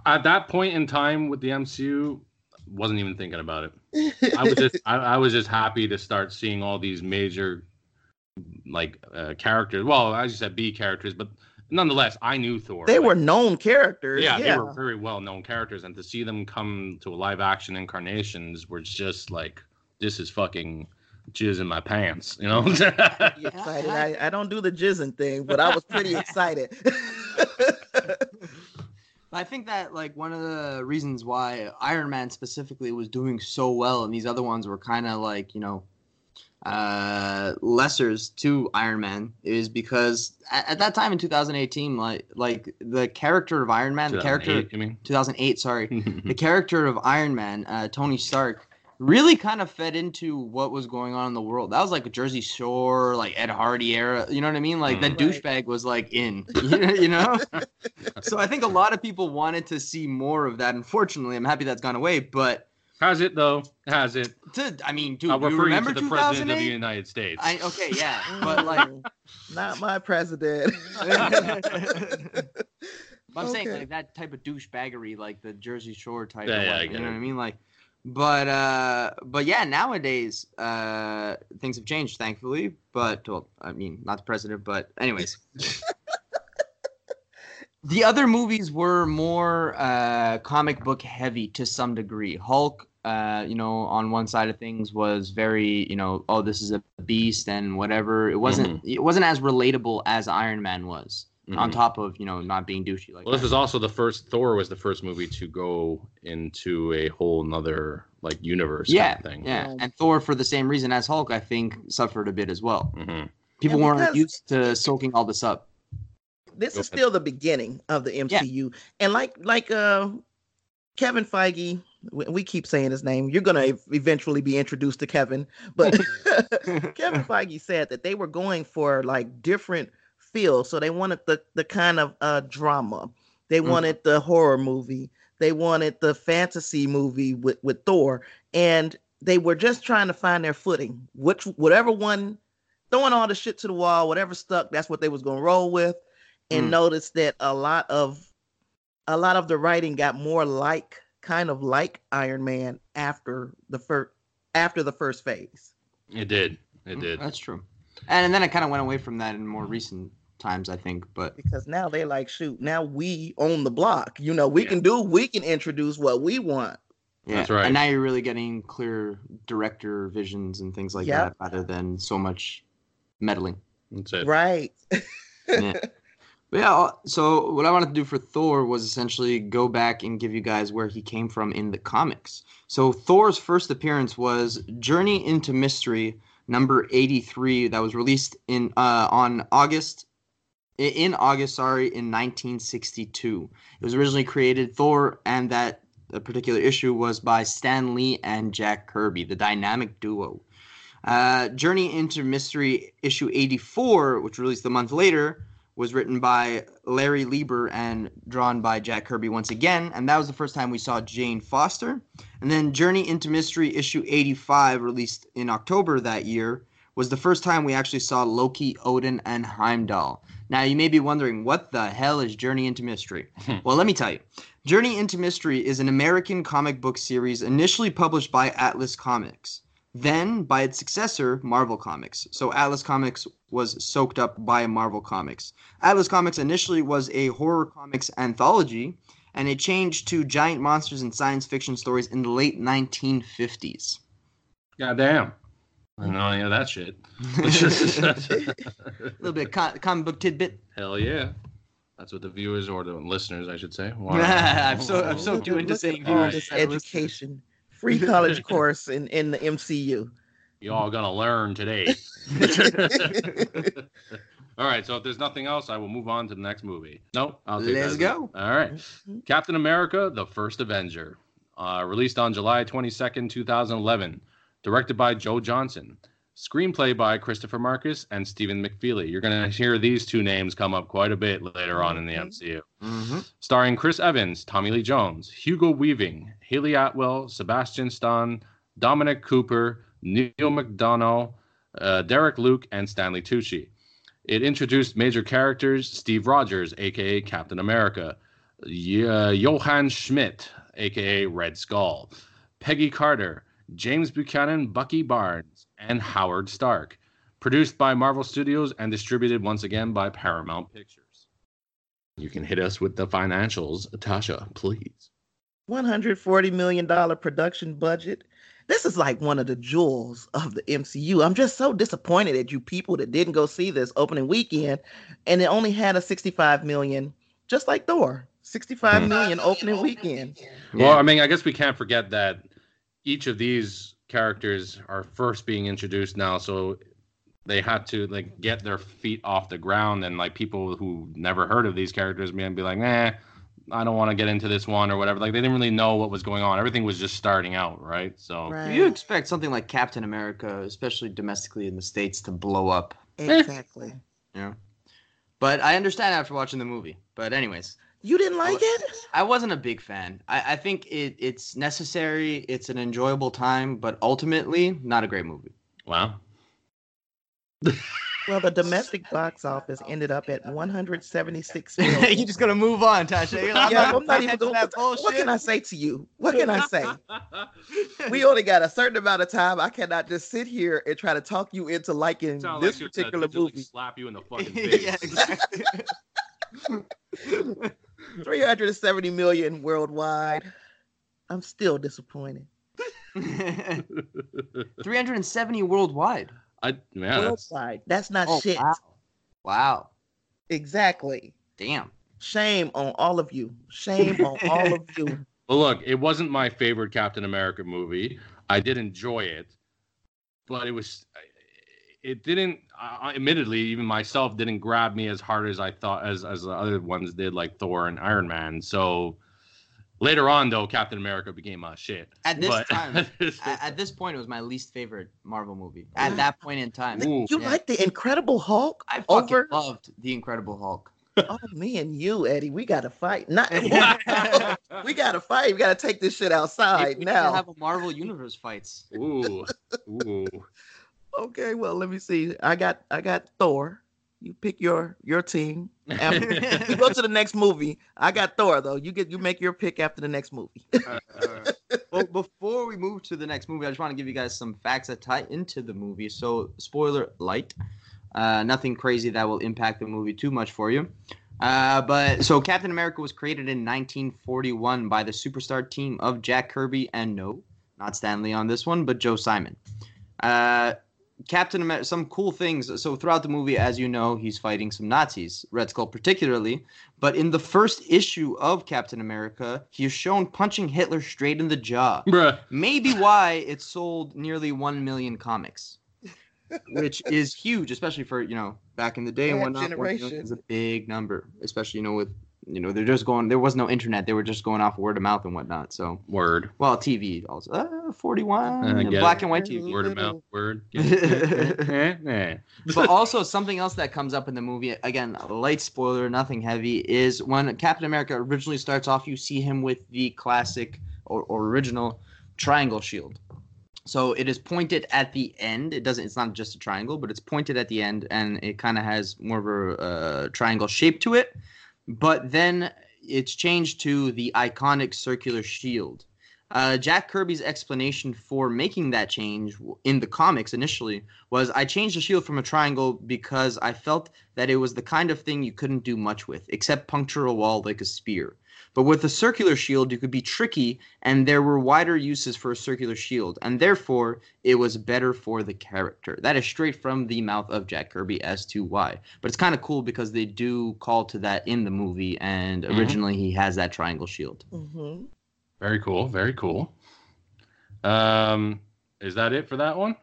At that point in time with the MCU, wasn't even thinking about it. I was just I, I was just happy to start seeing all these major like uh, characters. Well, as you said, B characters, but nonetheless, I knew Thor. they were known characters. yeah, Yeah, they were very well known characters, and to see them come to a live action incarnations was just like this is fucking jizz in my pants, you know. excited. I, I don't do the jizzing thing, but I was pretty excited. I think that like one of the reasons why Iron Man specifically was doing so well, and these other ones were kind of like you know uh lessers to Iron Man is because at, at that time in 2018 like like the character of Iron Man the character 2008, you mean? 2008 sorry the character of Iron Man uh Tony Stark really kind of fed into what was going on in the world. That was like a Jersey Shore, like Ed Hardy era. You know what I mean? Like that Mm. Right. douchebag was like in. You know. so I think a lot of people wanted to see more of that. Unfortunately, I'm happy that's gone away. But Has it though? Has it? to, I mean, dude, I'll you refer you remember to the president of the United States. I okay, yeah, but like. Not my president. But I'm saying like that type of douchebaggery, like the Jersey Shore type. Yeah, of yeah, like, you know it. what I mean? Like, but uh, but yeah, nowadays uh, things have changed, thankfully. But well, I mean, not the president, but anyways. the other movies were more uh, comic book heavy to some degree. Hulk, uh, you know, on one side of things was very, you know, oh, this is a beast and whatever. It wasn't. Mm-hmm. It wasn't as relatable as Iron Man was on Mhm. top of you know not being douchey like Well, this that. was also the first Thor was the first movie to go into a whole nother like universe yeah kind of thing. yeah Yeah. and thor for the same reason as hulk i think suffered a bit as well hmm people Yeah, weren't used to soaking all this up this Go is ahead. still the beginning of the MCU, and like like uh, Kevin Feige, we, keep saying his name. You're gonna eventually be introduced to Kevin, but Kevin Feige said that they were going for like different feels. So they wanted the the kind of uh drama. They Mhm. wanted the horror movie. They wanted the fantasy movie with with Thor, and they were just trying to find their footing. Which whatever one throwing all the shit to the wall, whatever stuck, that's what they was gonna roll with. And Mm. noticed that a lot of a lot of the writing got more like kind of like Iron Man after the first after the first phase. It did. It mm, did. that's true and, and then it kind of went away from that in more recent times i think but because now they like shoot now we own the block you know we Yeah. can do we can introduce what we want yeah That's right. and now you're really getting clear director visions and things like Yep. that rather than so much meddling That's it. right yeah. Yeah, uh, so what I wanted to do for Thor was essentially go back and give you guys where he came from in the comics. So Thor's first appearance was Journey into Mystery number 83 that was released in uh, on August in August, sorry, in 1962. It was originally created Thor and that uh, particular issue was by Stan Lee and Jack Kirby, the dynamic duo. Uh, Journey into Mystery issue 84, which released a month later, was written by Larry Lieber and drawn by Jack Kirby once again, and that was the first time we saw Jane Foster. And then Journey into Mystery issue 85, released in October that year, was the first time we actually saw Loki, Odin, and Heimdall. Now you may be wondering, what the hell is Journey into Mystery? well, let me tell you. Journey into Mystery is an American comic book series initially published by Atlas Comics then by its successor, Marvel Comics. So Atlas Comics was soaked up by Marvel Comics. Atlas Comics initially was a horror comics anthology, and it changed to giant monsters and science fiction stories in the late 1950s. God damn. I don't know any of that shit. A little bit of co- comic book tidbit. Hell yeah. That's what the viewers or the listeners, I should say. want. I'm so I'm so Look too at- into look saying viewers this education free college course in in the mcu You all gonna learn today. all right. So if there's nothing else, I will move on to the next movie. No, I'll take Let's go. All right. Captain America: The First Avenger, uh, released on July 22nd, 2011, directed by Joe Johnston. Screenplay by Christopher Marcus and Stephen McFeely. You're going to hear these two names come up quite a bit later on in the. MCU. Mhm. starring Chris Evans, Tommy Lee Jones, Hugo Weaving, Hayley Atwell, Sebastian Stan, Dominic Cooper, Neal McDonough, uh, Derek Luke, and Stanley Tucci. It introduced major characters Steve Rogers, aka Captain America, uh, Johann Schmidt, aka Red Skull, Peggy Carter, James Buchanan, Bucky Barnes, and Howard Stark. Produced by Marvel Studios and distributed once again by Paramount Pictures. You can hit us with the financials, Tasha, please. 140 million dollar production budget this is like one of the jewels of the mcu i'm just so disappointed at you people that didn't go see this opening weekend and it only had a 65 million just like thor 65 Hmm. million opening weekend Well, Yeah. I mean, I guess we can't forget that each of these characters are first being introduced now, so they had to like get their feet off the ground, and like people who never heard of these characters may be like, "Nah, I don't want to get into this one or whatever. Like they didn't really know what was going on. Everything was just starting out, right? So Right. You expect something like Captain America, especially domestically in the states, to blow up. Eh. Exactly. Yeah. But I understand after watching the movie. But anyways, You didn't like it? I wasn't a big fan. I, I think it, it's necessary. It's an enjoyable time, but ultimately, not a great movie. wow. Well, the domestic box office ended up at 176 you million. just gonna move on, Tasha. You're like, yeah, I'm I'm not even into going. that What, what can I say to you? What can I say? We only got a certain amount of time. I cannot just sit here and try to talk you into liking Sound this like you're particular gonna just, like, movie. slap you in the fucking face. yeah, exactly. 370 million worldwide. I'm still disappointed. 370 worldwide. I man, that's, Worldwide. That's not Oh, shit. wow. Wow. Exactly. Damn. Shame on all of you. Shame on all of you. well, look, it wasn't my favorite Captain America movie. I did enjoy it, but it was, it didn't. Uh, admittedly, even myself didn't grab me as hard as I thought as as the other ones did, like Thor and Iron Man. So later on, though, Captain America became a shit. At this But- time, at, at this point, it was my least favorite Marvel movie. At that point in time, Ooh. You Yeah. like the Incredible Hulk I fucking over? loved the Incredible Hulk. Oh, me and you, Eddie, we got to fight. Not we got to fight. We got to take this shit outside we need to now. have a Marvel Universe fights. ooh, ooh. Okay, well, let me see. I got I got Thor. You pick your your team. After, you go to the next movie. I got Thor though. You get you make your pick after the next movie. well, before we move to the next movie, I just want to give you guys some facts that tie into the movie. So, spoiler light, uh, nothing crazy that will impact the movie too much for you. Uh, but so Captain America was created in 1941 by the superstar team of Jack Kirby and no, not Stan Lee on this one, but Joe Simon. Uh, Captain America, some cool things. So throughout the movie, as you know, he's fighting some Nazis, Red Skull particularly. But in the first issue of Captain America, he is shown punching Hitler straight in the jaw. Bruh. Maybe why it sold nearly one million comics, which is huge, especially for you know back in the day and whatnot. One million generation. is a big number, especially you know with you know they're just going. There was no internet; they were just going off word of mouth and whatnot. So Word. well, TV also uh, forty-one, Uh, black it. and white TV. Word of mouth. Word. But also something else that comes up in the movie again light spoiler nothing heavy is when captain america originally starts off you see him with the classic or, or original triangle shield so it is pointed at the end it doesn't it's not just a triangle but it's pointed at the end and it kind of has more of a uh, triangle shape to it but then it's changed to the iconic circular shield uh, Jack Kirby's explanation for making that change in the comics initially was I changed the shield from a triangle because I felt that it was the kind of thing you couldn't do much with, except puncture a wall like a spear. But with a circular shield, you could be tricky, and there were wider uses for a circular shield, and therefore it was better for the character. That is straight from the mouth of Jack Kirby as to why. But it's kind of cool because they do call to that in the movie, and Mhm. originally he has that triangle shield. hmm Very cool. Very cool. Um, is that it for that one?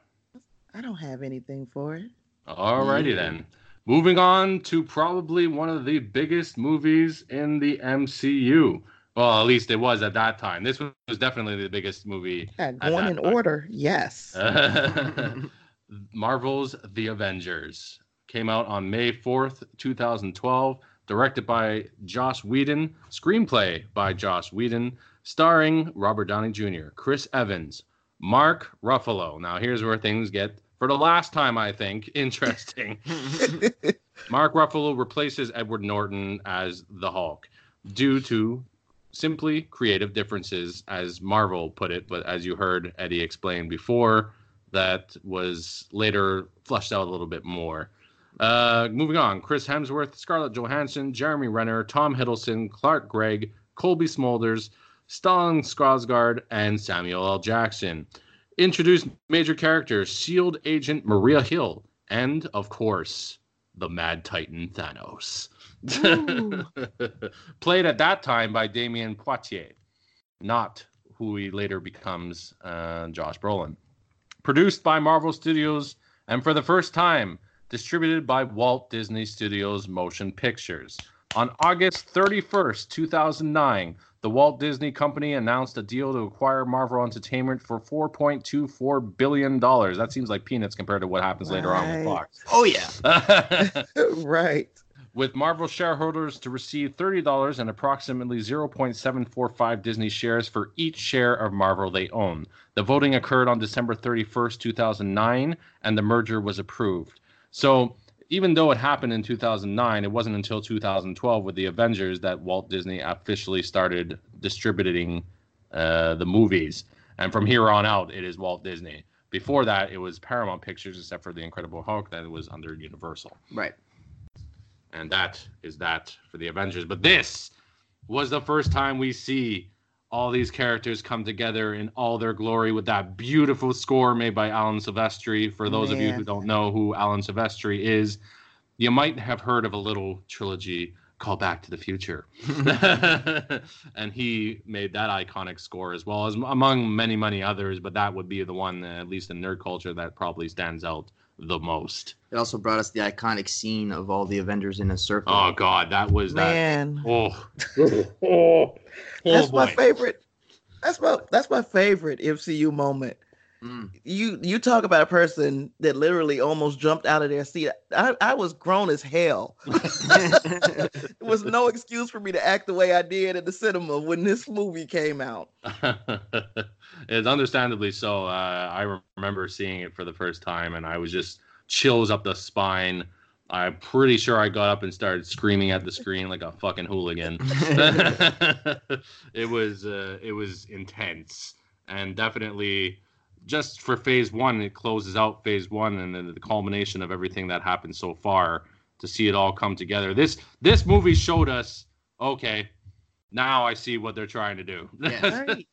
I don't have anything for it. Alrighty Yeah. then. Moving on to probably one of the biggest movies in the MCU. Well, at least it was at that time. This was definitely the biggest movie. Yeah, going in time. order. Yes. Marvel's The Avengers came out on May 4th, 2012, directed by Joss Whedon, screenplay by Joss Whedon, starring Robert Downey Jr., Chris Evans, Mark Ruffalo. Now, here's where things get, for the last time, I think, interesting. Mark Ruffalo replaces Edward Norton as the Hulk due to simply creative differences, as Marvel put it. But as you heard Eddie explain before, that was later flushed out a little bit more. Uh, moving on, Chris Hemsworth, Scarlett Johansson, Jeremy Renner, Tom Hiddleston, Clark Gregg, Colby Smulders, Stellan Skarsgård, and Samuel L. Jackson. Introduced major characters: Shield agent Maria Hill, and of course, the Mad Titan Thanos. Played at that time by Damion Poitier, not who he later becomes uh, Josh Brolin. Produced by Marvel Studios, and for the first time, distributed by Walt Disney Studios Motion Pictures. On August 31st, 2009, the Walt Disney Company announced a deal to acquire Marvel Entertainment for $4.24 billion. That seems like peanuts compared to what happens later on with Right. Oh yeah. Right. with Marvel shareholders to receive $30 and approximately 0.745 Disney shares for each share of Marvel they own. The voting occurred on December 31st, 2009, and the merger was approved. So, even though it happened in 2009, it wasn't until 2012 with the Avengers that Walt Disney officially started distributing uh, the movies. And from here on out, it is Walt Disney. Before that, it was Paramount Pictures, except for The Incredible Hulk, that was under Universal Right. and that is that for the Avengers. But this was the first time we see all these characters come together in all their glory with that beautiful score made by Alan Silvestri. For those of you who don't know who Alan Silvestri is, you might have heard of a little trilogy called Back to the Future. and he made that iconic score as well as among many, many others, but that would be the one, uh, at least in nerd culture, that probably stands out the most. It also brought us the iconic scene of all the Avengers in a circle. Oh God, that was that. Man. Oh, oh, That's oh, boy. my favorite. That's my that's my favorite MCU moment. Mm. You you talk about a person that literally almost jumped out of their seat. I, I was grown as hell. there was no excuse for me to act the way I did at the cinema when this movie came out. it's understandably so. Uh, I remember seeing it for the first time, and I was just chills up the spine. I'm pretty sure I got up and started screaming at the screen like a fucking hooligan. it was uh, it was intense, and definitely just for phase one, it closes out phase one, and then the culmination of everything that happened so far to see it all come together. This this movie showed us, okay, now I see what they're trying to do. Yeah. Right.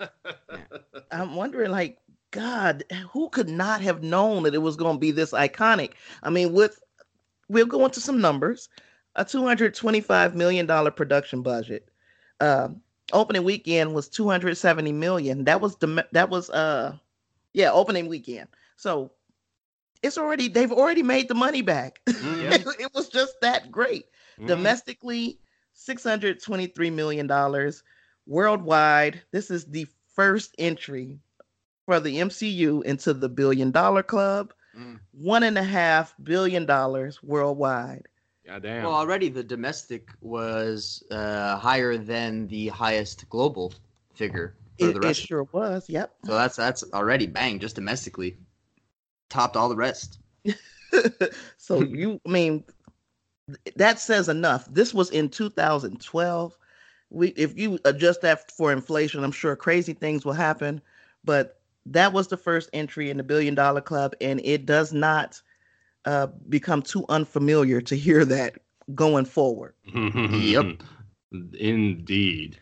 I'm wondering, like, God, who could not have known that it was going to be this iconic? I mean, with we'll go into some numbers. A 225 million dollar production budget. Uh, opening weekend was 270 million. That was the that was uh yeah opening weekend. So it's already they've already made the money back. Mhm. it, it was just that great Mhm. domestically 623 million dollars worldwide this is the first entry for the mcu into the billion dollar club Mm. one and a half billion dollars worldwide God damn. Well, already the domestic was uh, higher than the highest global figure for it, the it sure was yep So that's that's already bang just domestically, topped all the rest. so you I mean that says enough this was in 2012 we if you adjust that for inflation i'm sure crazy things will happen but that was the first entry in the billion dollar club and it does not uh, become too unfamiliar to hear that going forward Yep. Indeed.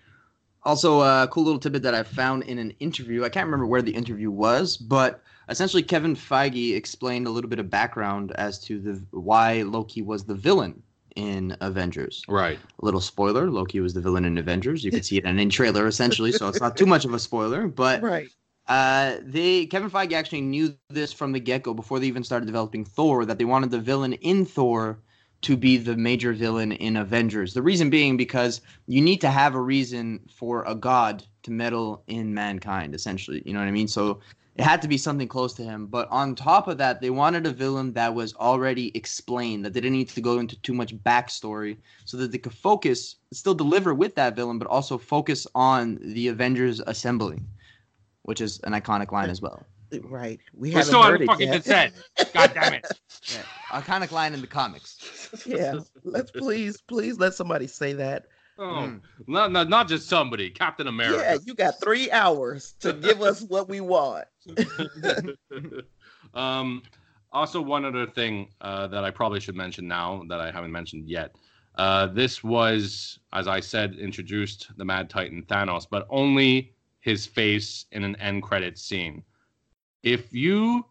Also, a cool little tidbit that I found in an interview. I can't remember where the interview was, but essentially Kevin Feige explained a little bit of background as to the why Loki was the villain in Avengers. Right. A little spoiler: Loki was the villain in Avengers. You can see it in a trailer essentially, so it's not too much of a spoiler. But right Uh, they Kevin Feige actually knew this from the get go before they even started developing Thor that they wanted the villain in Thor to be the major villain in Avengers. The reason being because you need to have a reason for a god to meddle in mankind, essentially. You know what I mean? So it had to be something close to him. But on top of that, they wanted a villain that was already explained, that they didn't need to go into too much backstory, so that they could focus, still deliver with that villain, but also focus on the Avengers assembling which is an iconic line as well. Right we We haven't still heard haven't fucking yet. been said. God damn it. Yeah, iconic line in the comics. yeah let's please please let somebody say that Oh, Mm. not, not, not just somebody. Captain America. yeah America. you got three hours to give us what we want um, also, one other thing uh, that I probably should mention now that I haven't mentioned yet. Uh, this was, as I said, introduced the Mad Titan Thanos, but only his face in an end credit scene. If you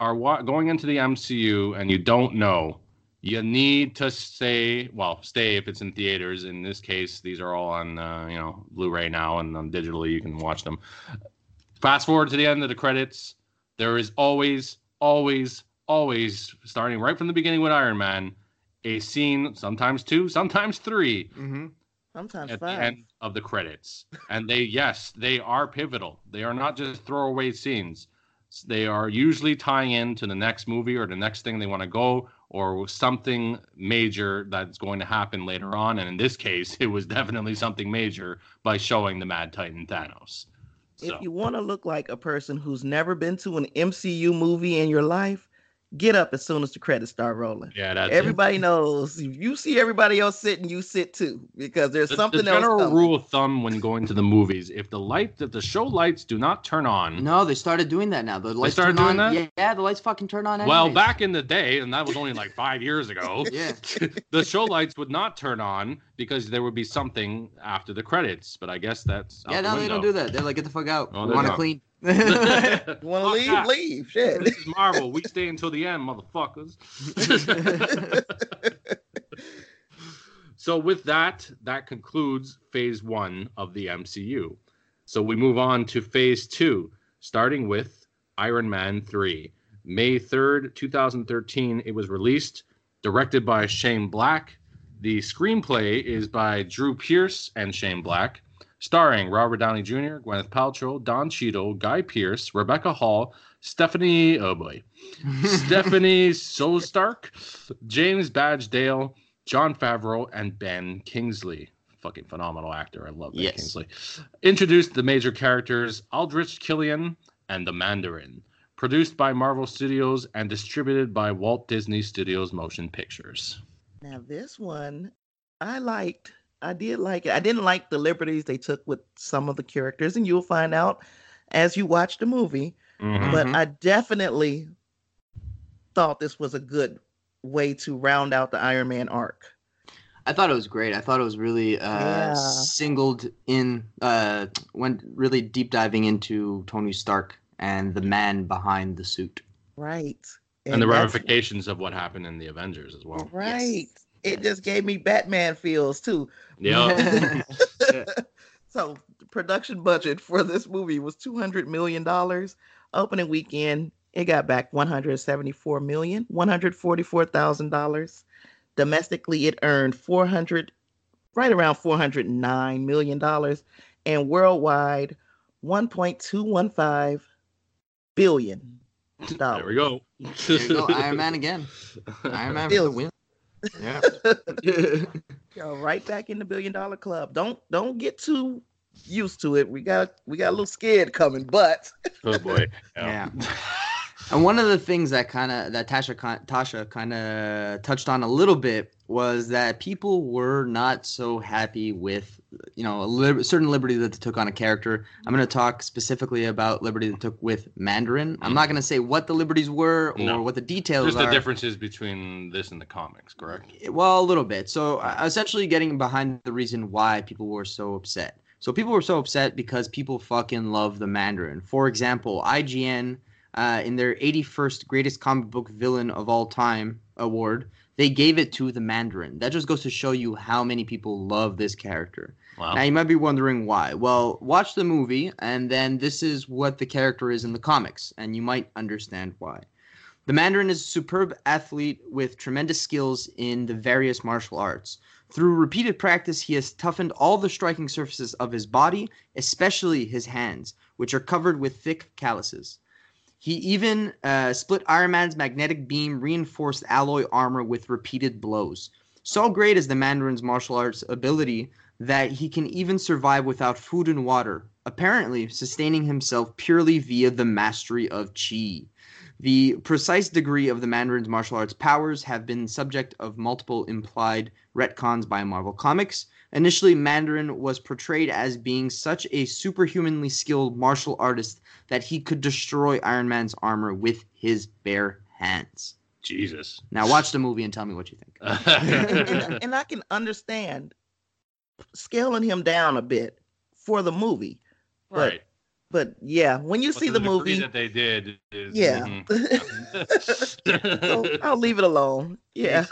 are wa- going into the MCU and you don't know, you need to stay. Well, stay if it's in theaters. In this case, these are all on uh, you know Blu-ray now and um, digitally. You can watch them. Fast forward to the end of the credits. There is always, always, always starting right from the beginning with Iron Man, a scene, sometimes two, sometimes 3 Mm-hmm. Sometimes at five. the end of the credits. And they, yes, they are pivotal. They are not just throwaway scenes. They are usually tying in to the next movie or the next thing they want to go or something major that's going to happen later on. And in this case, it was definitely something major by showing the Mad Titan Thanos. So, If you want to look like a person who's never been to an MCU movie in your life, get up as soon as the credits start rolling. yeah, that's it. Everybody knows if you see everybody else sitting, you sit too because there's The, something the else. general coming. rule of thumb when going to the movies, if the light, if the show lights do not turn on, No, they started doing that now. The lights started turn doing on. that? Yeah, yeah, the lights fucking turn on. well, back in the day, and that was only like five years ago, Yeah. the show lights would not turn on because there would be something after the credits. But I guess that's out Yeah, the no, they don't do that. They're like, get the fuck out. Oh, want to clean. You want to leave? that. Leave. Shit. This is Marvel. We stay until the end, motherfuckers. so with that, that concludes phase one of the MCU. So we move on to phase two, starting with Iron Man 3. May 3rd, 2013, it was released, directed by Shane Black. The screenplay is by Drew Pearce and Shane Black, starring Robert Downey Jr., Gwyneth Paltrow, Don Cheadle, Guy Pearce, Rebecca Hall, Stephanie, oh boy, Stephanie Szostak, James Badge Dale, Jon Favreau, and Ben Kingsley. Fucking phenomenal actor. I love Ben Yes. Kingsley. Introduced the major characters Aldrich Killian and the Mandarin. Produced by Marvel Studios and distributed by Walt Disney Studios Motion Pictures. Now this one, I liked. I did like it. I didn't like the liberties they took with some of the characters, and you'll find out as you watch the movie. Mhm. But Mhm. I definitely thought this was a good way to round out the Iron Man arc. I thought it was great. I thought it was really uh, Yeah. singled in, uh, went really deep diving into Tony Stark and the man behind the suit. Right. And, the ramifications of what happened in the Avengers as well. Right. It just gave me Batman feels too. Yeah. So the production budget for this movie was two hundred million dollars. Opening weekend, it got back one hundred seventy-four million, one hundred forty-four thousand dollars. Domestically, it earned four hundred, right around four hundred nine million dollars, and worldwide, one point two one five billion dollars. there we go. there you go, Iron Man again. Iron Man for the win. Yeah. Go right back in the billion dollar club. Don't don't get too used to it. We got we got a little scared coming, but oh boy. Yeah. And one of the things that kind of that Tasha Tasha kind of touched on a little bit was that people were not so happy with you know a certain liberty that they took on a character. I'm going to talk specifically about liberty that took with Mandarin. I'm not going to say what the liberties were or No. what the details are. Just the are. differences between this and the comics, correct? Well, a little bit. So, uh, essentially, getting behind the reason why people were so upset. So, people were so upset because people fucking love the Mandarin. For example, IGN, uh, in their 81st greatest comic book villain of all time award, they gave it to the Mandarin. That just goes to show you how many people love this character. Wow. Now you might be wondering why. Well, watch the movie, and then this is what the character is in the comics, and you might understand why. The Mandarin is a superb athlete with tremendous skills in the various martial arts. Through repeated practice, he has toughened all the striking surfaces of his body, especially his hands, which are covered with thick calluses. He even uh, split Iron Man's magnetic beam reinforced alloy armor with repeated blows. So great is the Mandarin's martial arts ability that he can even survive without food and water, apparently sustaining himself purely via the mastery of Qi. The precise degree of the Mandarin's martial arts powers have been subject of multiple implied retcons by Marvel Comics. Initially, Mandarin was portrayed as being such a superhumanly skilled martial artist that he could destroy Iron Man's armor with his bare hands. Jesus. Now, watch the movie and tell me what you think. and, and I can understand scaling him down a bit for the movie. right. But yeah, when you But see to the, movie, that they did is yeah. mhm. so I'll leave it alone. Yeah.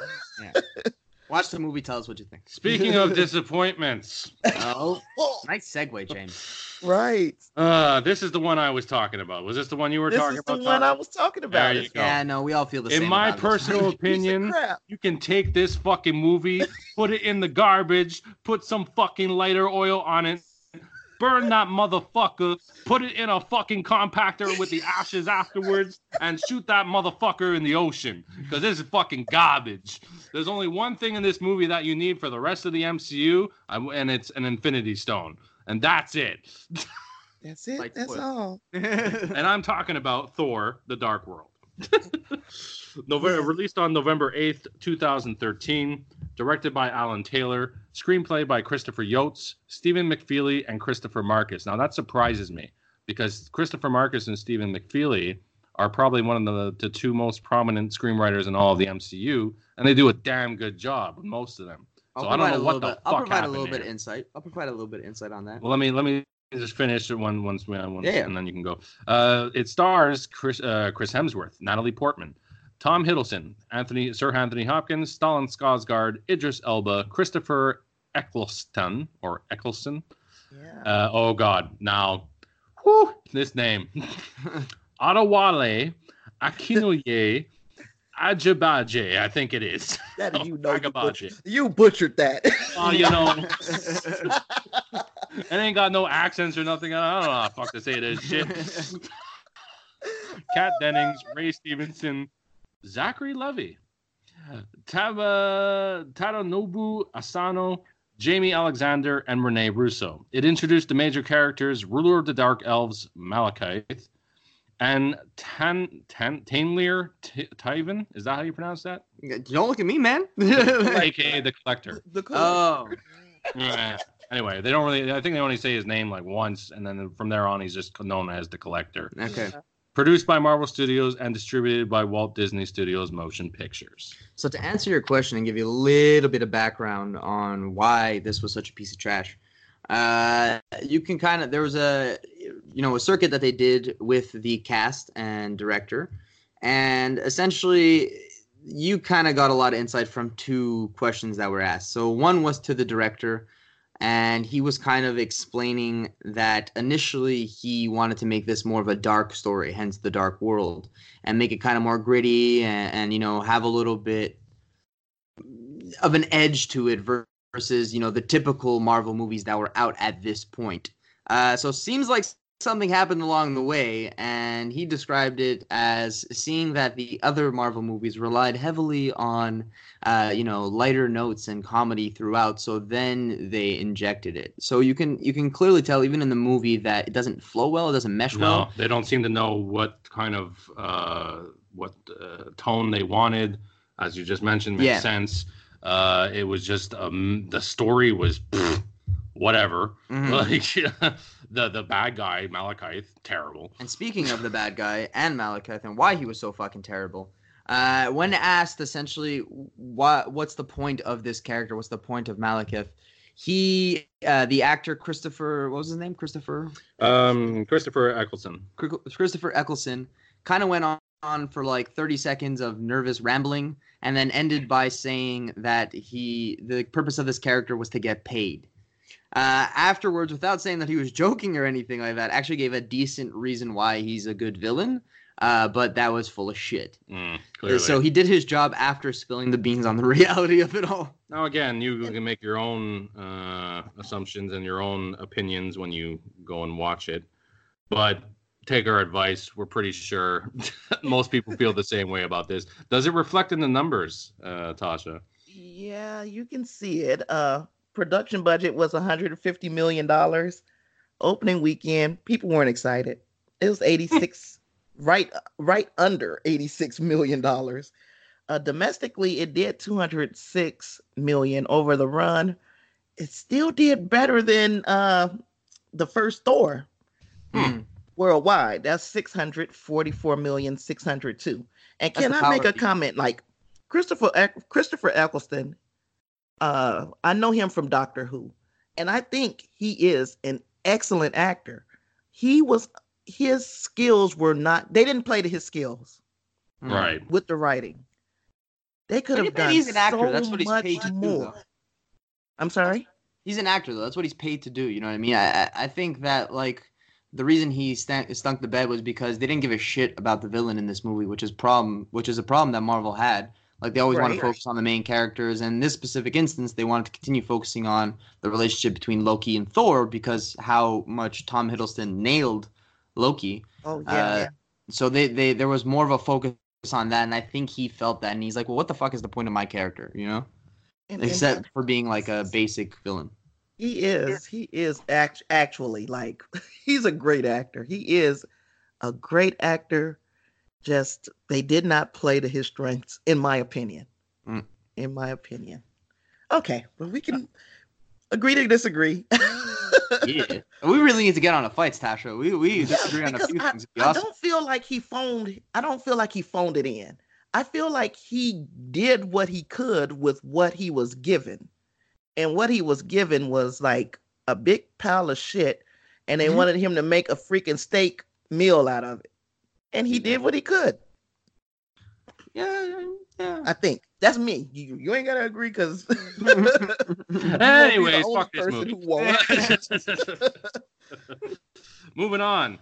Watch the movie. Tell us what you think. Speaking of disappointments, Oh, nice segue, James. Right. uh, this is the one I was talking about. Was this the one you were This talking is the one Tom? I was talking about. There you It's go. Yeah, no, we all feel the In same. In my about personal a opinion, you can take this fucking movie, put it in the garbage, put some fucking lighter oil on it, burn that motherfucker, put it in a fucking compactor with the ashes afterwards, and shoot that motherfucker in the ocean. Because this is fucking garbage. There's only one thing in this movie that you need for the rest of the MCU, and it's an Infinity Stone. And that's it. That's it. Like That's what? all. and I'm talking about Thor: The Dark World. November, released on November 8th, 2013, directed by Alan Taylor, screenplay by Christopher Yost, Stephen McFeely, and Christopher Marcus. Now that surprises me because Christopher Marcus and Stephen McFeely are probably one of the, the two most prominent screenwriters in all of the MCU, and they do a damn good job with most of them. I'll So I don't know what the bit. I'll provide a little bit here. insight. I'll provide a little bit insight on that. Well, let me let me just finish it one once, once Yeah, yeah. and then you can go. Uh, it stars Chris uh, Chris Hemsworth, Natalie Portman, Tom Hiddleston, Anthony Sir Anthony Hopkins, Stellan Skarsgård, Idris Elba, Christopher Eccleston or Eccleston. Yeah. Uh, oh God, now, whew, this name, Adewale Akinoye Ajibaje, I think it is. that oh, you know you butchered, you butchered that. Oh, you know, it ain't got no accents or nothing. I don't know how the fuck to say this shit. Kat Dennings, Ray Stevenson, Zachary Levi, Taba Tadanobu Asano, Jaimie Alexander, and Rene Russo. It introduced the major characters, ruler of the Dark Elves, Malekith, and Tan Tan Tainlir T- Tyven. Is that how you pronounce that? Don't look at me, man. AKA the Collector. the collector. oh, Yeah. Anyway, they don't really. I think they only say his name like once, and then from there on, he's just known as the Collector. okay. Produced by Marvel Studios and distributed by Walt Disney Studios Motion Pictures. So to answer your question and give you a little bit of background on why this was such a piece of trash, uh, you can kind of there was a you know a circuit that they did with the cast and director, and essentially you kind of got a lot of insight from two questions that were asked. So one was to the director, and he was kind of explaining that initially he wanted to make this more of a dark story, hence the dark world, and make it kind of more gritty and, and you know have a little bit of an edge to it versus you know the typical Marvel movies that were out at this point. Uh, so seems like something happened along the way, and he described it as seeing that the other Marvel movies relied heavily on uh, you know lighter notes and comedy throughout. So then they injected it. So you can you can clearly tell even in the movie that it doesn't flow well, it doesn't mesh No, well. they don't seem to know what kind of uh, what uh, tone they wanted. As you just mentioned, makes Yeah. sense. Uh, it was just um, the story was whatever. Mhm. Like the the bad guy Malekith, terrible. And speaking of the bad guy and Malekith and why he was so fucking terrible, uh, when asked essentially what what's the point of this character, what's the point of Malekith, he uh, the actor Christopher what was his name Christopher Um, Christopher Eccleston. Christopher Eccleston kind of went on, on for like 30 seconds of nervous rambling and then ended by saying that he the purpose of this character was to get paid. Uh, afterwards, without saying that he was joking or anything like that, actually gave a decent reason why he's a good villain. Uh, but that was full of shit. Mm, clearly. So he did his job after spilling the beans on the reality of it all. Now, again, you can make your own uh, assumptions and your own opinions when you go and watch it. But take our advice. We're pretty sure most people feel the same way about this. Does it reflect in the numbers, uh, Tasha? Yeah, you can see it. Uh, production budget was 150 million dollars. Opening weekend, people weren't excited. It was 86, right, right under 86 million dollars. Uh, domestically, it did 206 million over the run. It still did better than uh, the first Thor Hmm. worldwide. That's 644 million 602. And That's can I make a comment like Christopher Christopher Eccleston? Uh, I know him from Doctor Who, and I think he is an excellent actor. He was his skills were not they didn't play to his skills Hmm. Right. with the writing. They could have done he's an actor. so That's what he's much paid to do, more. though. I'm sorry. He's an actor though. That's what he's paid to do. You know what I mean? I I, I think that like the reason he stank, stunk the bed was because they didn't give a shit about the villain in this movie, which is problem, which is a problem that Marvel had. Like they always want to focus on the main characters, and in this specific instance, they wanted to continue focusing on the relationship between Loki and Thor because how much Tom Hiddleston nailed Loki. Oh yeah, Uh, yeah. So they, they there was more of a focus on that, and I think he felt that, and he's like, well, what the fuck is the point of my character? You know, And- and except for being like a basic villain. he is. He is act- actually like he's a great actor. He is a great actor. Just they did not play to his strengths, in my opinion. Mm. In my opinion. Okay, but we can agree to disagree. yeah, we really need to get on a fight, Tasha. We we disagree on a few I, things. I awesome. don't feel like he phoned. I don't feel like he phoned it in. I feel like he did what he could with what he was given, and what he was given was like a big pile of shit, and they Mhm. wanted him to make a freaking steak meal out of it, and he did what he could. Yeah, yeah. I think that's me. You, you ain't gotta agree because. Anyways, fuck this movie. movie. Moving on.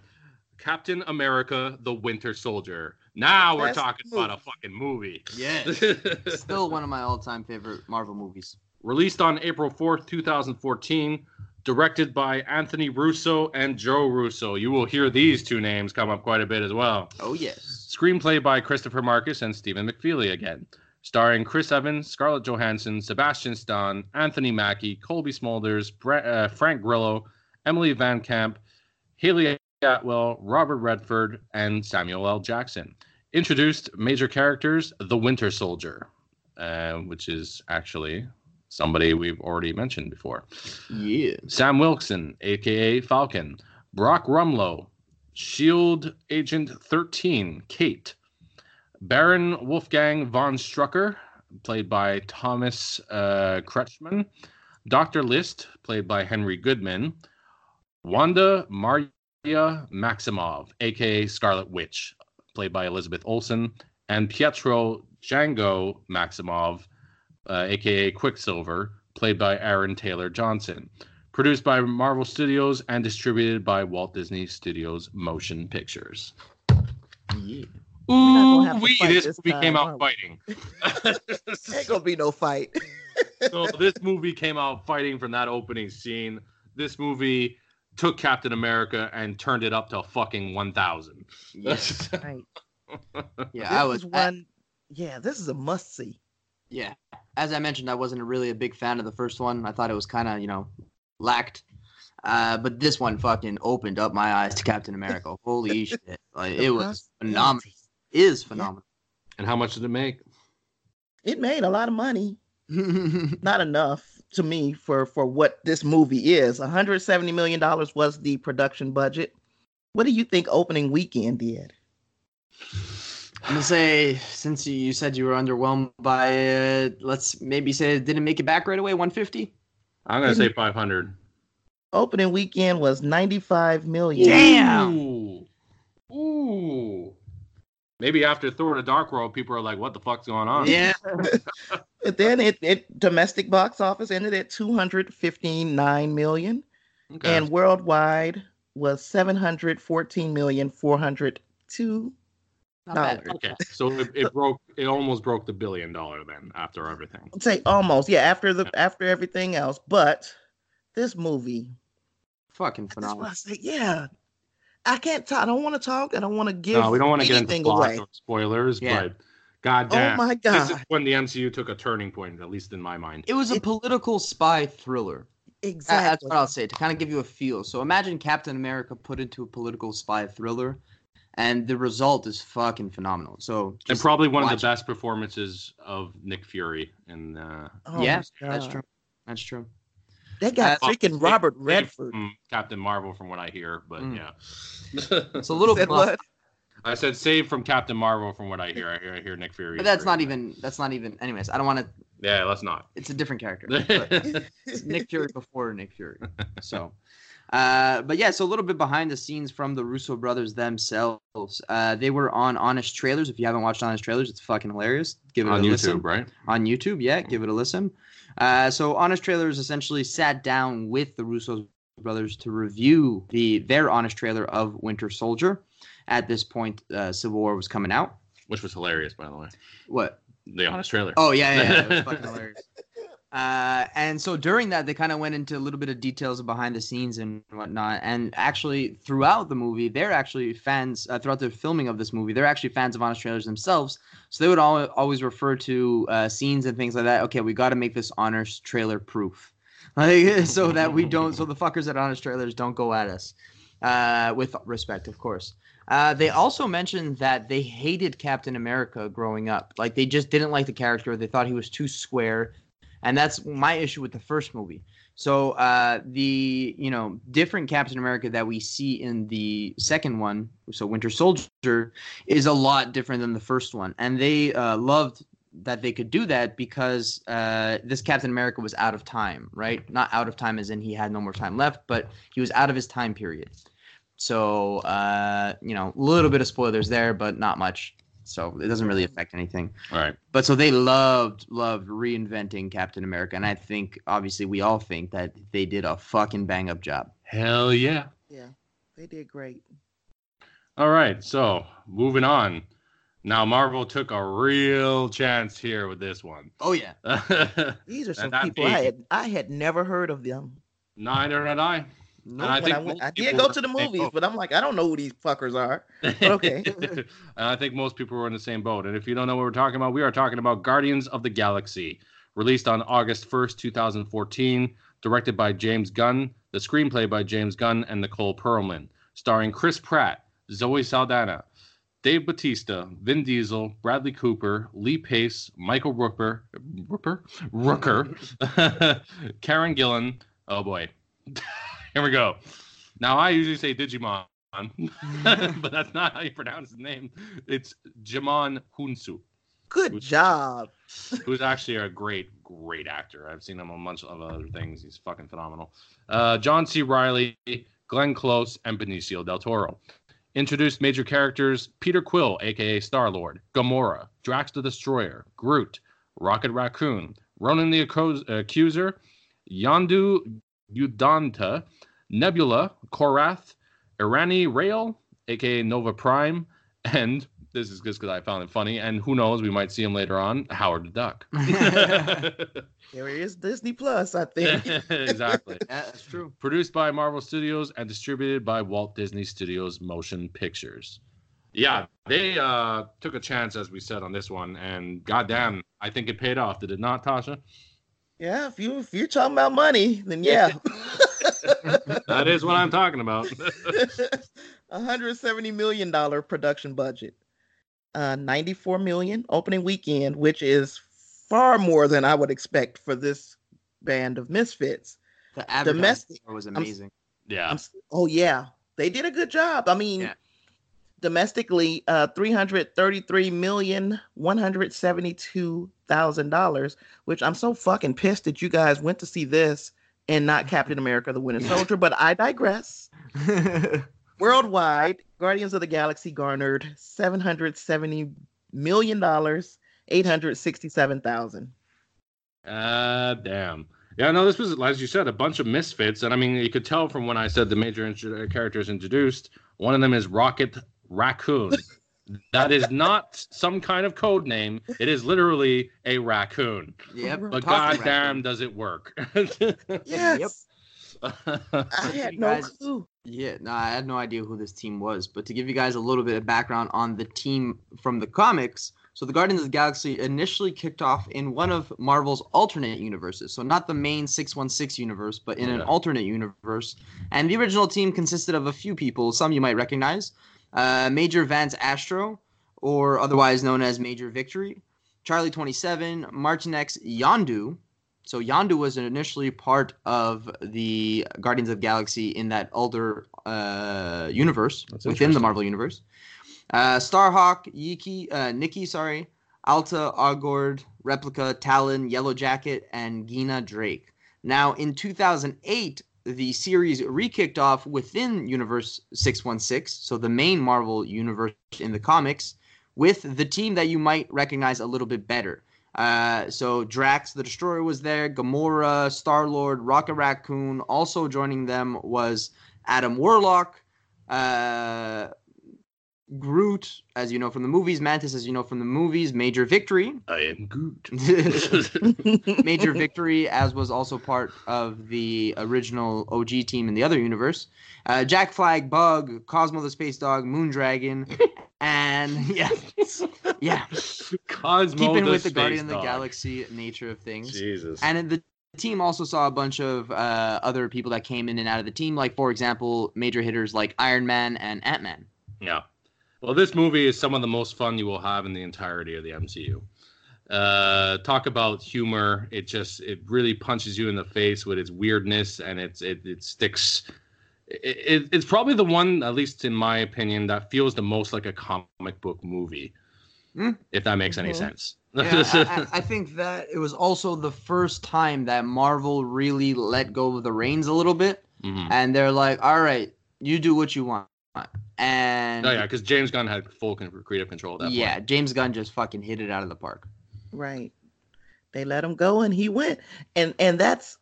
Captain America: The Winter Soldier. Now we're Best talking about a movie. fucking movie. Yes. Still one of my all-time favorite Marvel movies. Released on April 4th, 2014, directed by Anthony Russo and Joe Russo. You will hear these two names come up quite a bit as well. Oh yes. Screenplay by Christopher Marcus and Stephen McFeely again. Starring Chris Evans, Scarlett Johansson, Sebastian Stan, Anthony Mackie, Colby Smulders, uh, Frank Grillo, Emily Van Camp, Hayley Atwell, Robert Redford, and Samuel L. Jackson. Introduced major characters The Winter Soldier, uh, which is actually somebody we've already mentioned before. Yeah. Sam Wilson, aka Falcon, Brock Rumlow, Shield Agent 13, Kate, Baron Wolfgang von Strucker, played by Thomas uh, Kretschmann, Dr. List, played by Henry Goodman, Wanda Maria Maximoff, aka Scarlet Witch, played by Elizabeth Olsen, and Pietro Django Maximoff, uh, aka Quicksilver, played by Aaron Taylor Johnson. Produced by Marvel Studios and distributed by Walt Disney Studios Motion Pictures. Yeah. Ooh, gonna have to wee, fight this this movie came out are fighting. Ain't gonna be no fight. so this movie came out fighting from that opening scene. This movie took Captain America and turned it up to fucking 1000. Yes. Right. Yeah. this I was is one. yeah, this is a must see. Yeah. As I mentioned, I wasn't really a big fan of the first one. I thought it was kind of, you know, lacked. Uh, but this one fucking opened up my eyes to Captain America. Holy shit. Like, it was phenomenal. Is phenomenal. And how much did it make? It made a lot of money. Not enough to me for for what this movie is. 170 million dollars was the production budget. What do you think opening weekend did? I'm gonna say since you- you said you were underwhelmed by it, let's maybe say it didn't make it back right away. 150. I'm going to say 500. Opening weekend was 95 million. Damn. Ooh. Ooh. Maybe after Thor the Dark World, people are like, what the fuck's going on? Yeah. But then it, it domestic box office ended at 259 million Okay. and worldwide was 714 million 402 Not dollars. okay. So it, it broke, it almost broke the billion dollar then after everything. I'd say almost yeah after the after everything else but this movie Fucking phenomenal. I say yeah I can't talk I don't want to talk I don't want to give no, we don't want to get into anything plot away or spoilers, Yeah. but goddamn. oh my This is god when the MCU took a turning point, at least in my mind. It was a It- political spy thriller. Exactly. That's what I'll say to kind of give you a feel. So imagine Captain America put into a political spy thriller, and the result is fucking phenomenal. So and probably one of the best performances of Nick Fury in uh, Oh yeah, my that's true. That's true. they got Uh, freaking Robert Save Redford from Captain Marvel, from what I hear, but Mm. yeah. It's a little Said bluff. I said save from Captain Marvel, from what I hear. I hear, I hear Nick Fury. but that's not even. That's not even. Anyways, I don't want to. Yeah, let's not. It's a different character. But it's Nick Fury before Nick Fury. So, Uh, but yeah, so a little bit behind the scenes from the Russo brothers themselves. Uh, they were on Honest Trailers. If you haven't watched Honest Trailers, it's fucking hilarious. Give it On a YouTube, listen. right? On YouTube, yeah, give it a listen. Uh, so Honest Trailers essentially sat down with the Russo brothers to review the their Honest trailer of Winter Soldier. At this point, uh, Civil War was coming out. Which was hilarious, by the way. What? The honest trailer. Oh yeah, yeah, yeah. it was fucking hilarious. Uh, and so during that, they kind of went into a little bit of details behind the scenes and whatnot. And actually, throughout the movie, they're actually fans. Uh, throughout the filming of this movie, they're actually fans of honest trailers themselves. So they would al- always refer to uh, scenes and things like that. Okay, we got to make this honest trailer proof, like so that we don't, so the fuckers at honest trailers don't go at us. Uh, with respect, of course. Uh, they also mentioned that they hated Captain America growing up. Like they just didn't like the character. They thought he was too square, and that's my issue with the first movie. So uh, the you know different Captain America that we see in the second one, so Winter Soldier, is a lot different than the first one, and they uh, loved that they could do that because uh, this Captain America was out of time, right? Not out of time as in he had no more time left, but he was out of his time period. So uh, you know, a little bit of spoilers there, but not much. So it doesn't really mm-hmm. affect anything. All right. But so they loved loved reinventing Captain America, and I think obviously we all think that they did a fucking bang up job. Hell yeah. Yeah, they did great. All right. So moving on. Now Marvel took a real chance here with this one. Oh yeah. These are some people I had I had never heard of them. Neither had I. No, And I think I, went, I did go to the movies, boat. but I'm like, I don't know who these fuckers are. okay. and I think most people were in the same boat. And if you don't know what we're talking about, we are talking about Guardians of the Galaxy, released on August 1st, 2014, directed by James Gunn, the screenplay by James Gunn and Nicole Perlman, starring Chris Pratt, Zoe Saldana, Dave Bautista, Vin Diesel, Bradley Cooper, Lee Pace, Michael Rooker, Rooker, Rooker, Karen Gillan. Oh boy, here we go. Now I usually say Digimon, but that's not how you pronounce his name. It's Djimon Hounsou, Good Who's- job. who's actually a great, great actor. I've seen him on a bunch of other things. He's fucking phenomenal. Uh, John C. Reilly, Glenn Close, and Benicio del Toro. Introduced major characters Peter Quill, aka Star Lord, Gamora, Drax the Destroyer, Groot, Rocket Raccoon, Ronan the Accuser, Yondu Udonta, Nebula, Korath, Irani Rael, aka Nova Prime, and this is just because I found it funny, and who knows, we might see him later on, Howard the Duck. There is Disney Plus, I think. exactly. That's true. Produced by Marvel Studios and distributed by Walt Disney Studios Motion Pictures. Yeah, they uh, took a chance, as we said on this one, and goddamn, I think it paid off. Did it not, Tasha? Yeah, if you if you're talking about money, then yeah. That is what I'm talking about. 170 million dollar production budget. Uh 94 million opening weekend, which is far more than I would expect for this band of misfits. The advertising Domestic- was s- amazing. yeah. I'm oh yeah, they did a good job. I mean, Yeah. domestically, uh, three hundred thirty-three million one hundred seventy-two thousand dollars. Which I'm so fucking pissed that you guys went to see this and not Captain America: The Winter Soldier. But I digress. Worldwide, Guardians of the Galaxy garnered seven hundred seventy million dollars, eight hundred sixty-seven thousand. Uh, damn. Yeah, no, this was, as you said, a bunch of misfits. And I mean, you could tell from when I said the major intro- characters introduced, one of them is Rocket Raccoon. that is not some kind of code name. It is literally a raccoon. yep. But talking goddamn, raccoon. does it work? Yes, I had no guys- clue. Yeah, no, I had no idea who this team was. But to give you guys a little bit of background on the team from the comics, so the Guardians of the Galaxy initially kicked off in one of Marvel's alternate universes. So not the main 616 universe, but in an alternate universe. And the original team consisted of a few people, some you might recognize. Uh, Major Vance Astro, or otherwise known as Major Victory. Charlie 27, Martinex Yondu, so Yondu was initially part of the Guardians of Galaxy in that older uh, universe That's within the. Marvel universe. Uh, Starhawk, Yiki, uh, Nikki, sorry, Alta, Argord, Replica, Talon, Yellow Jacket, and Gina Drake. Now, in 2008, the series re-kicked off within Universe 616, so the main Marvel universe in the comics, with the team that you might recognize a little bit better. Uh, so Drax the Destroyer was there, Gamora, Star Lord, Rocket Raccoon. Also joining them was Adam Warlock, uh, Groot, as you know from the movies, Mantis, as you know from the movies, Major Victory, I am good. Major Victory, as was also part of the original OG team in the other universe. Uh, Jack Flag, Bug, Cosmo the Space Dog, Moondragon, and yeah, yeah, Cosmo keeping the with the Space Guardian of the Galaxy nature of things. Jesus. And the team also saw a bunch of uh, other people that came in and out of the team, like for example, major hitters like Iron Man and Ant Man. Yeah. Well, this movie is some of the most fun you will have in the entirety of the MCU. Uh, talk about humor. It just it really punches you in the face with its weirdness and it's it it sticks. It, it, it's probably the one, at least in my opinion, that feels the most like a comic book movie. Hmm. If that makes any Mhm. sense. Yeah, I, I- I think that it was also the first time that Marvel really let go of the reins a little bit, Mhm. and they're like, "All right, you do what you want," and Oh yeah, because James Gunn had full creative control at that yeah, point. James Gunn just fucking hit it out of the park. Right. They let him go and he went. And and that's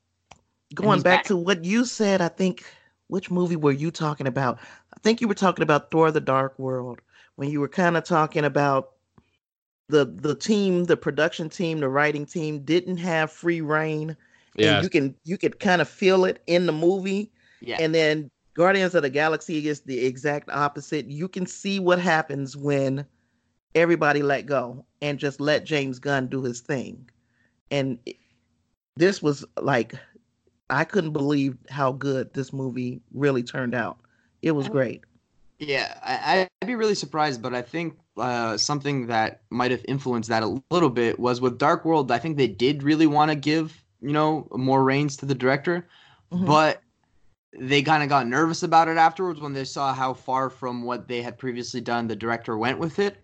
going he's back, back. to what you said. I think which movie were you talking about? I think you were talking about Thor the Dark World when you were kind of talking about the the team, the production team, the writing team didn't have free reign. Yeah, And you can you could kind of feel it in the movie. Yeah, And then Guardians of the Galaxy is the exact opposite. You can see what happens when everybody let go and just let James Gunn do his thing. And it- this was like, I couldn't believe how good this movie really turned out. It was great. Yeah, I, I'd be really surprised, but I think uh, something that might have influenced that a little bit was with Dark World. I think they did really want to give you know more reins to the director, Mhm. but they kind of got nervous about it afterwards when they saw how far from what they had previously done the director went with it.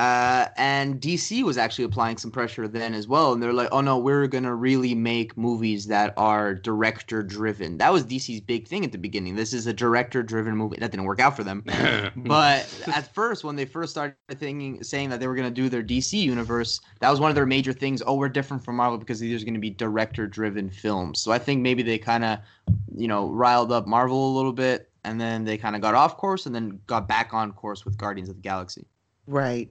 Uh, and DC was actually applying some pressure then as well, and they're like, "Oh no, we're gonna really make movies that are director driven." That was DC's big thing at the beginning. This is a director driven movie. That didn't work out for them. But at first, when they first started thinking, saying that they were going to do their DC universe, that was one of their major things. Oh, we're different from Marvel because these are going to be director-driven films. So I think maybe they kind of, you know, riled up Marvel a little bit, and then they kind of got off course, and then got back on course with Guardians of the Galaxy. Right.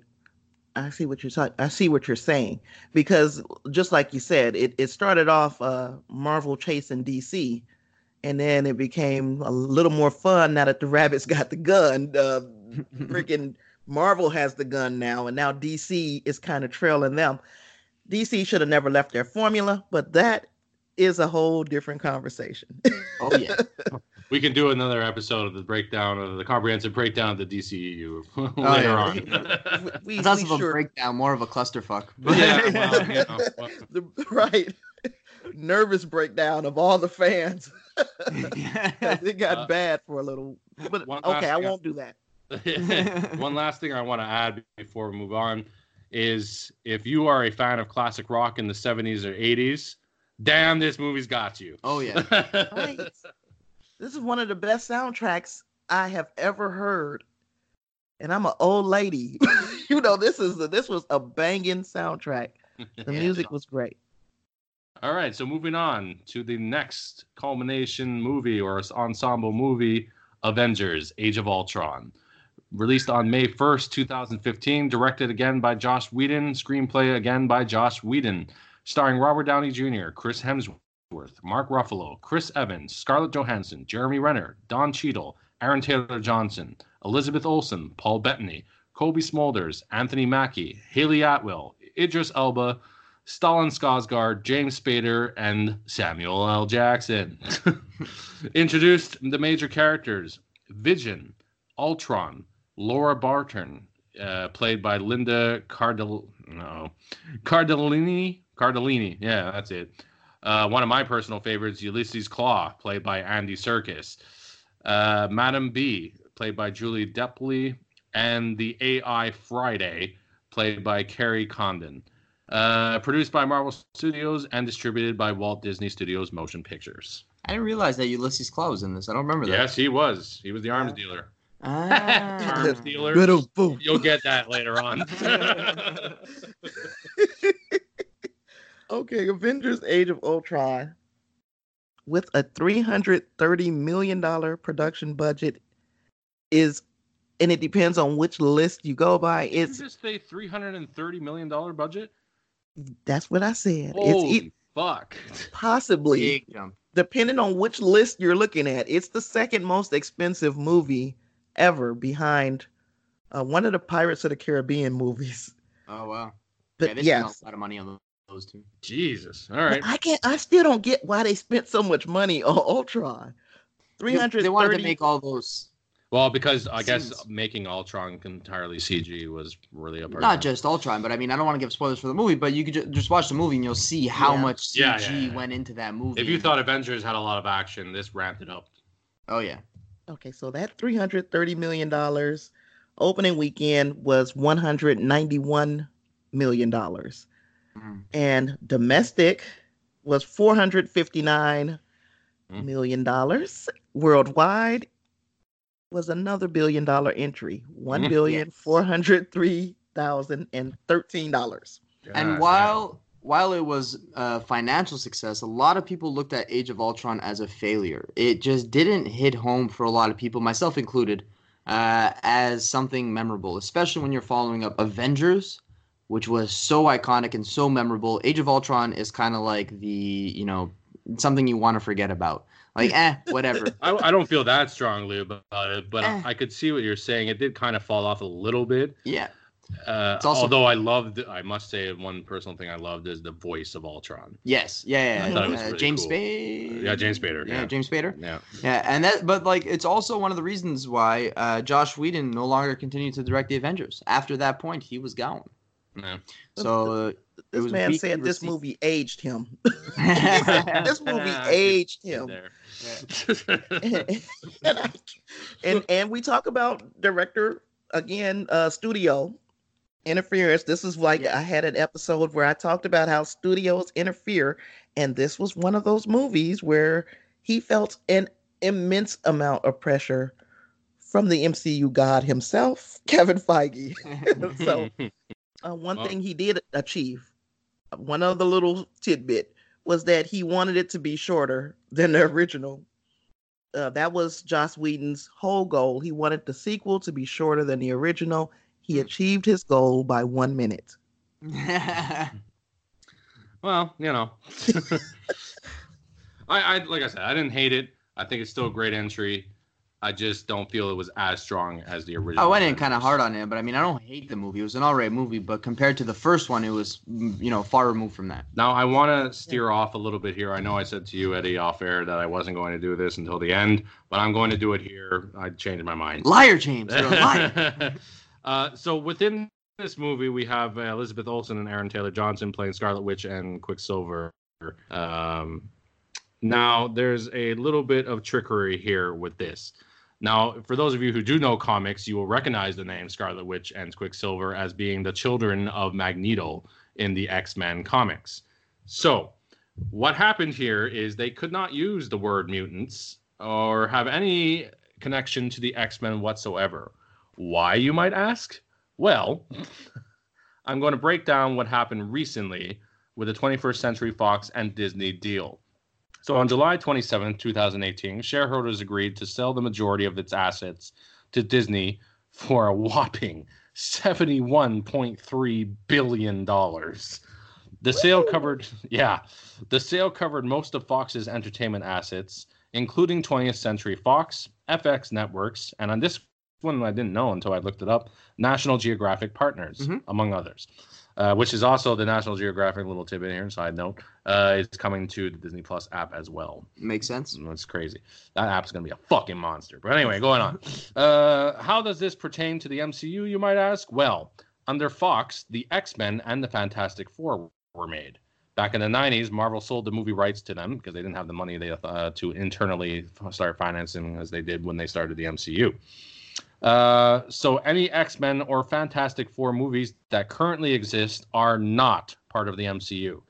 I see what you're talking. I see what you're saying because just like you said, it, it started off uh, Marvel chasing DC, and then it became a little more fun now that the rabbits got the gun. Uh, freaking Marvel has the gun now, and now DC is kind of trailing them. DC should have never left their formula, but that is a whole different conversation. oh yeah, we can do another episode of the breakdown of the comprehensive breakdown of the DCEU later yeah. on. we, it's less we of a breakdown, more of a clusterfuck. yeah, well, you know, well, the, right nervous breakdown of all the fans. it got Uh, bad for a little, but okay, I thing I- won't do that. One last thing I want to add before we move on is if you are a fan of classic rock in the 70s or 80s, damn, this movie's got you. oh yeah. Right. This is one of the best soundtracks I have ever heard, and I'm an old lady. you know, this is a, this was a banging soundtrack. The music was great. All right, so moving on to the next culmination movie or ensemble movie, Avengers: Age of Ultron. Released on May 1st, 2015, directed again by Josh Whedon, screenplay again by Josh Whedon, starring Robert Downey Jr., Chris Hemsworth, Mark Ruffalo, Chris Evans, Scarlett Johansson, Jeremy Renner, Don Cheadle, Aaron Taylor Johnson, Elizabeth Olsen, Paul Bettany, Cobie Smulders, Anthony Mackie, Hayley Atwell, Idris Elba, Stellan Skarsgård, James Spader, and Samuel L. Jackson. Introduced the major characters Vision, Ultron, Laura Barton, uh, played by Linda Cardell, no, Cardellini. Cardellini, yeah, that's it. Uh, one of my personal favorites, Ulysses Klaue, played by Andy Serkis. Uh, Madam B, played by Julie Depley, and the AI Friday, played by Kerry Condon. Uh, produced by Marvel Studios and distributed by Walt Disney Studios Motion Pictures. I didn't realize that Ulysses Klaue was in this. I don't remember that. Yes, he was. He was the arms dealer. Ah. Arms dealer. Good old boom. You'll get that later on. Okay, Avengers Age of Ultron with a $330 million production budget is and it depends on which list you go by. Did It's just a three hundred and thirty million dollar budget? that's what I said. Holy it's e- fuck! possibly depending on which list you're looking at. It's the second most expensive movie ever behind uh, one of the Pirates of the Caribbean movies. Oh wow. But yeah, they yes, spent a lot of money on those two. Jesus. All right. But. I can't. I still don't get why they spent so much money on Ultron. Three hundred. They- wanted to make all those Well, because I guess Seems- making Ultron entirely CG was really a part. not just Ultron, but I mean, I don't want to give spoilers for the movie, but you could ju- just watch the movie and you'll see how Yeah. much CG Yeah, yeah, yeah. went into that movie. If you thought Avengers had a lot of action, this ramped it up. oh yeah, Okay, so that three hundred thirty million dollars opening weekend was one hundred ninety-one million dollars, Mhm. and domestic was four hundred fifty-nine Mm. million dollars. Worldwide was another billion dollar entry, one Mm. billion four hundred three thousand and thirteen dollars. and God while while it was a financial success, a lot of people looked at Age of Ultron as a failure. It just didn't hit home for a lot of people, myself included, uh, as something memorable, especially when you're following up Avengers, which was so iconic and so memorable. Age of Ultron is kind of like the you know something you want to forget about. Like eh, whatever. I, I don't feel that strongly about it, but Eh. I could see what you're saying. It did kind of fall off a little bit. yeah. Uh, It's also- although I loved, I must say, one personal thing I loved is the voice of Ultron. Yes. Yeah. Yeah. I yeah. thought it was Uh, James cool. Spader. Yeah, James Spader, Yeah, yeah. James Spader. Yeah. Yeah, and that, but like, it's also one of the reasons why uh, Josh Whedon no longer continued to direct the Avengers. After that point, he was gone. Yeah. So uh, it This was man weak said this received. movie aged him. this movie aged him. And, I, and and we talk about director again, uh, studio interference. This is like Yeah. I had an episode where I talked about how studios interfere, and this was one of those movies where he felt an immense amount of pressure from the MCU god himself, Kevin Feige. so uh, one Well- thing he did achieve, one other little tidbit, was that he wanted it to be shorter than the original. Uh, that was Joss Whedon's whole goal. He wanted the sequel to be shorter than the original. He Hmm. achieved his goal by one minute. well, you know, I, I like I said, I didn't hate it. I think it's still a great entry. I just don't feel it was as strong as the original. I went in kind of hard on it, but I mean, I don't hate the movie. It was an alright movie, but compared to the first one, it was mm, you know far removed from that. Now I want to steer off a little bit here. I know I said to you, Eddie, off air that I wasn't going to do this until the end, but I'm going to do it here. I changed my mind. Liar, James. You're a liar. uh, so within this movie, we have uh, Elizabeth Olsen and Aaron Taylor Johnson playing Scarlet Witch and Quicksilver. Um, now, there's a little bit of trickery here with this. Now, for those of you who do know comics, you will recognize the name Scarlet Witch and Quicksilver as being the children of Magneto in the X Men comics. So, what happened here is they could not use the word mutants or have any connection to the X Men whatsoever. Why, you might ask? Well, I'm going to break down what happened recently with the 21st Century Fox and Disney deal. So on July 27, 2018, shareholders agreed to sell the majority of its assets to Disney for a whopping $71.3 billion. The sale covered, yeah, the sale covered most of Fox's entertainment assets, including 20th Century Fox, FX Networks, and on this one I didn't know until I looked it up, National Geographic Partners, Mhm. among others. Uh, which is also the National Geographic little tidbit here. Side note, uh, it's coming to the Disney Plus app as well. Makes sense. That's crazy. That app's gonna be a fucking monster. But anyway, going on. Uh, how does this pertain to the MCU? You might ask. Well, under Fox, the X Men and the Fantastic Four were made. Back in the '90s, Marvel sold the movie rights to them because they didn't have the money they uh, to internally start financing as they did when they started the MCU. Uh, so any X Men or Fantastic Four movies that currently exist are not part of the MCU.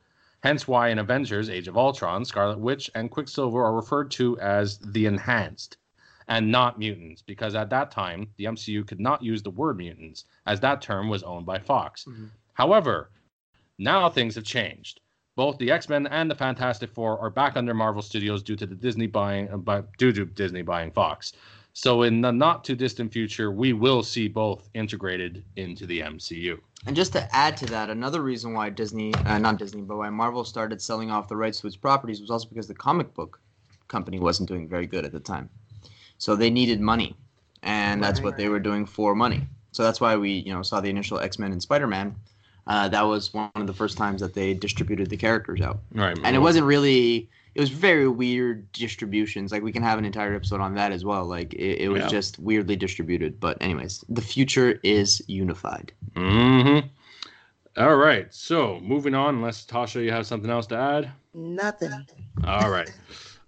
Hence why in Avengers Age of Ultron, Scarlet Witch and Quicksilver are referred to as the Enhanced and not mutants, because at that time the MCU could not use the word mutants, as that term was owned by Fox. Mm-hmm. However, now things have changed. Both the X Men and the Fantastic Four are back under Marvel Studios due to the Disney buying, uh, by, due to Disney buying Fox. So in the not too distant future, we will see both integrated into the MCU. And just to add to that, another reason why Disney, uh, not Disney, but why Marvel started selling off the rights to its properties was also because the comic book company wasn't doing very good at the time. So they needed money, and that's what they were doing for money. So that's why we, you know, saw the initial X Men and Spider Man. Uh, that was one of the first times that they distributed the characters out, Right. and it wasn't really. It was very weird distributions. Like we can have an entire episode on that as well. Like it, it was Yeah. just weirdly distributed. But anyways, the future is unified. Mm-hmm. All right. So moving on, unless Tasha, you have something else to add. Nothing. All right.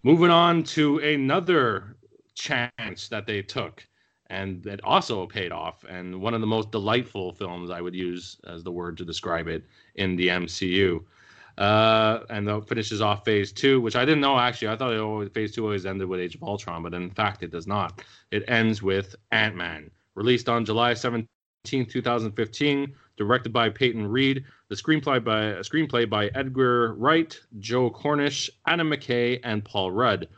Moving on to another chance that they took and that also paid off and one of the most delightful films I would use as the word to describe it in the MCU. Uh, and that finishes off phase two, which I didn't know actually. I thought it always, phase two always ended with Age of Ultron, but in fact, it does not. It ends with Ant Man, released on July 17, 2015, directed by Peyton Reed, the screenplay by a screenplay by Edgar Wright, Joe Cornish, Adam McKay, and Paul Rudd,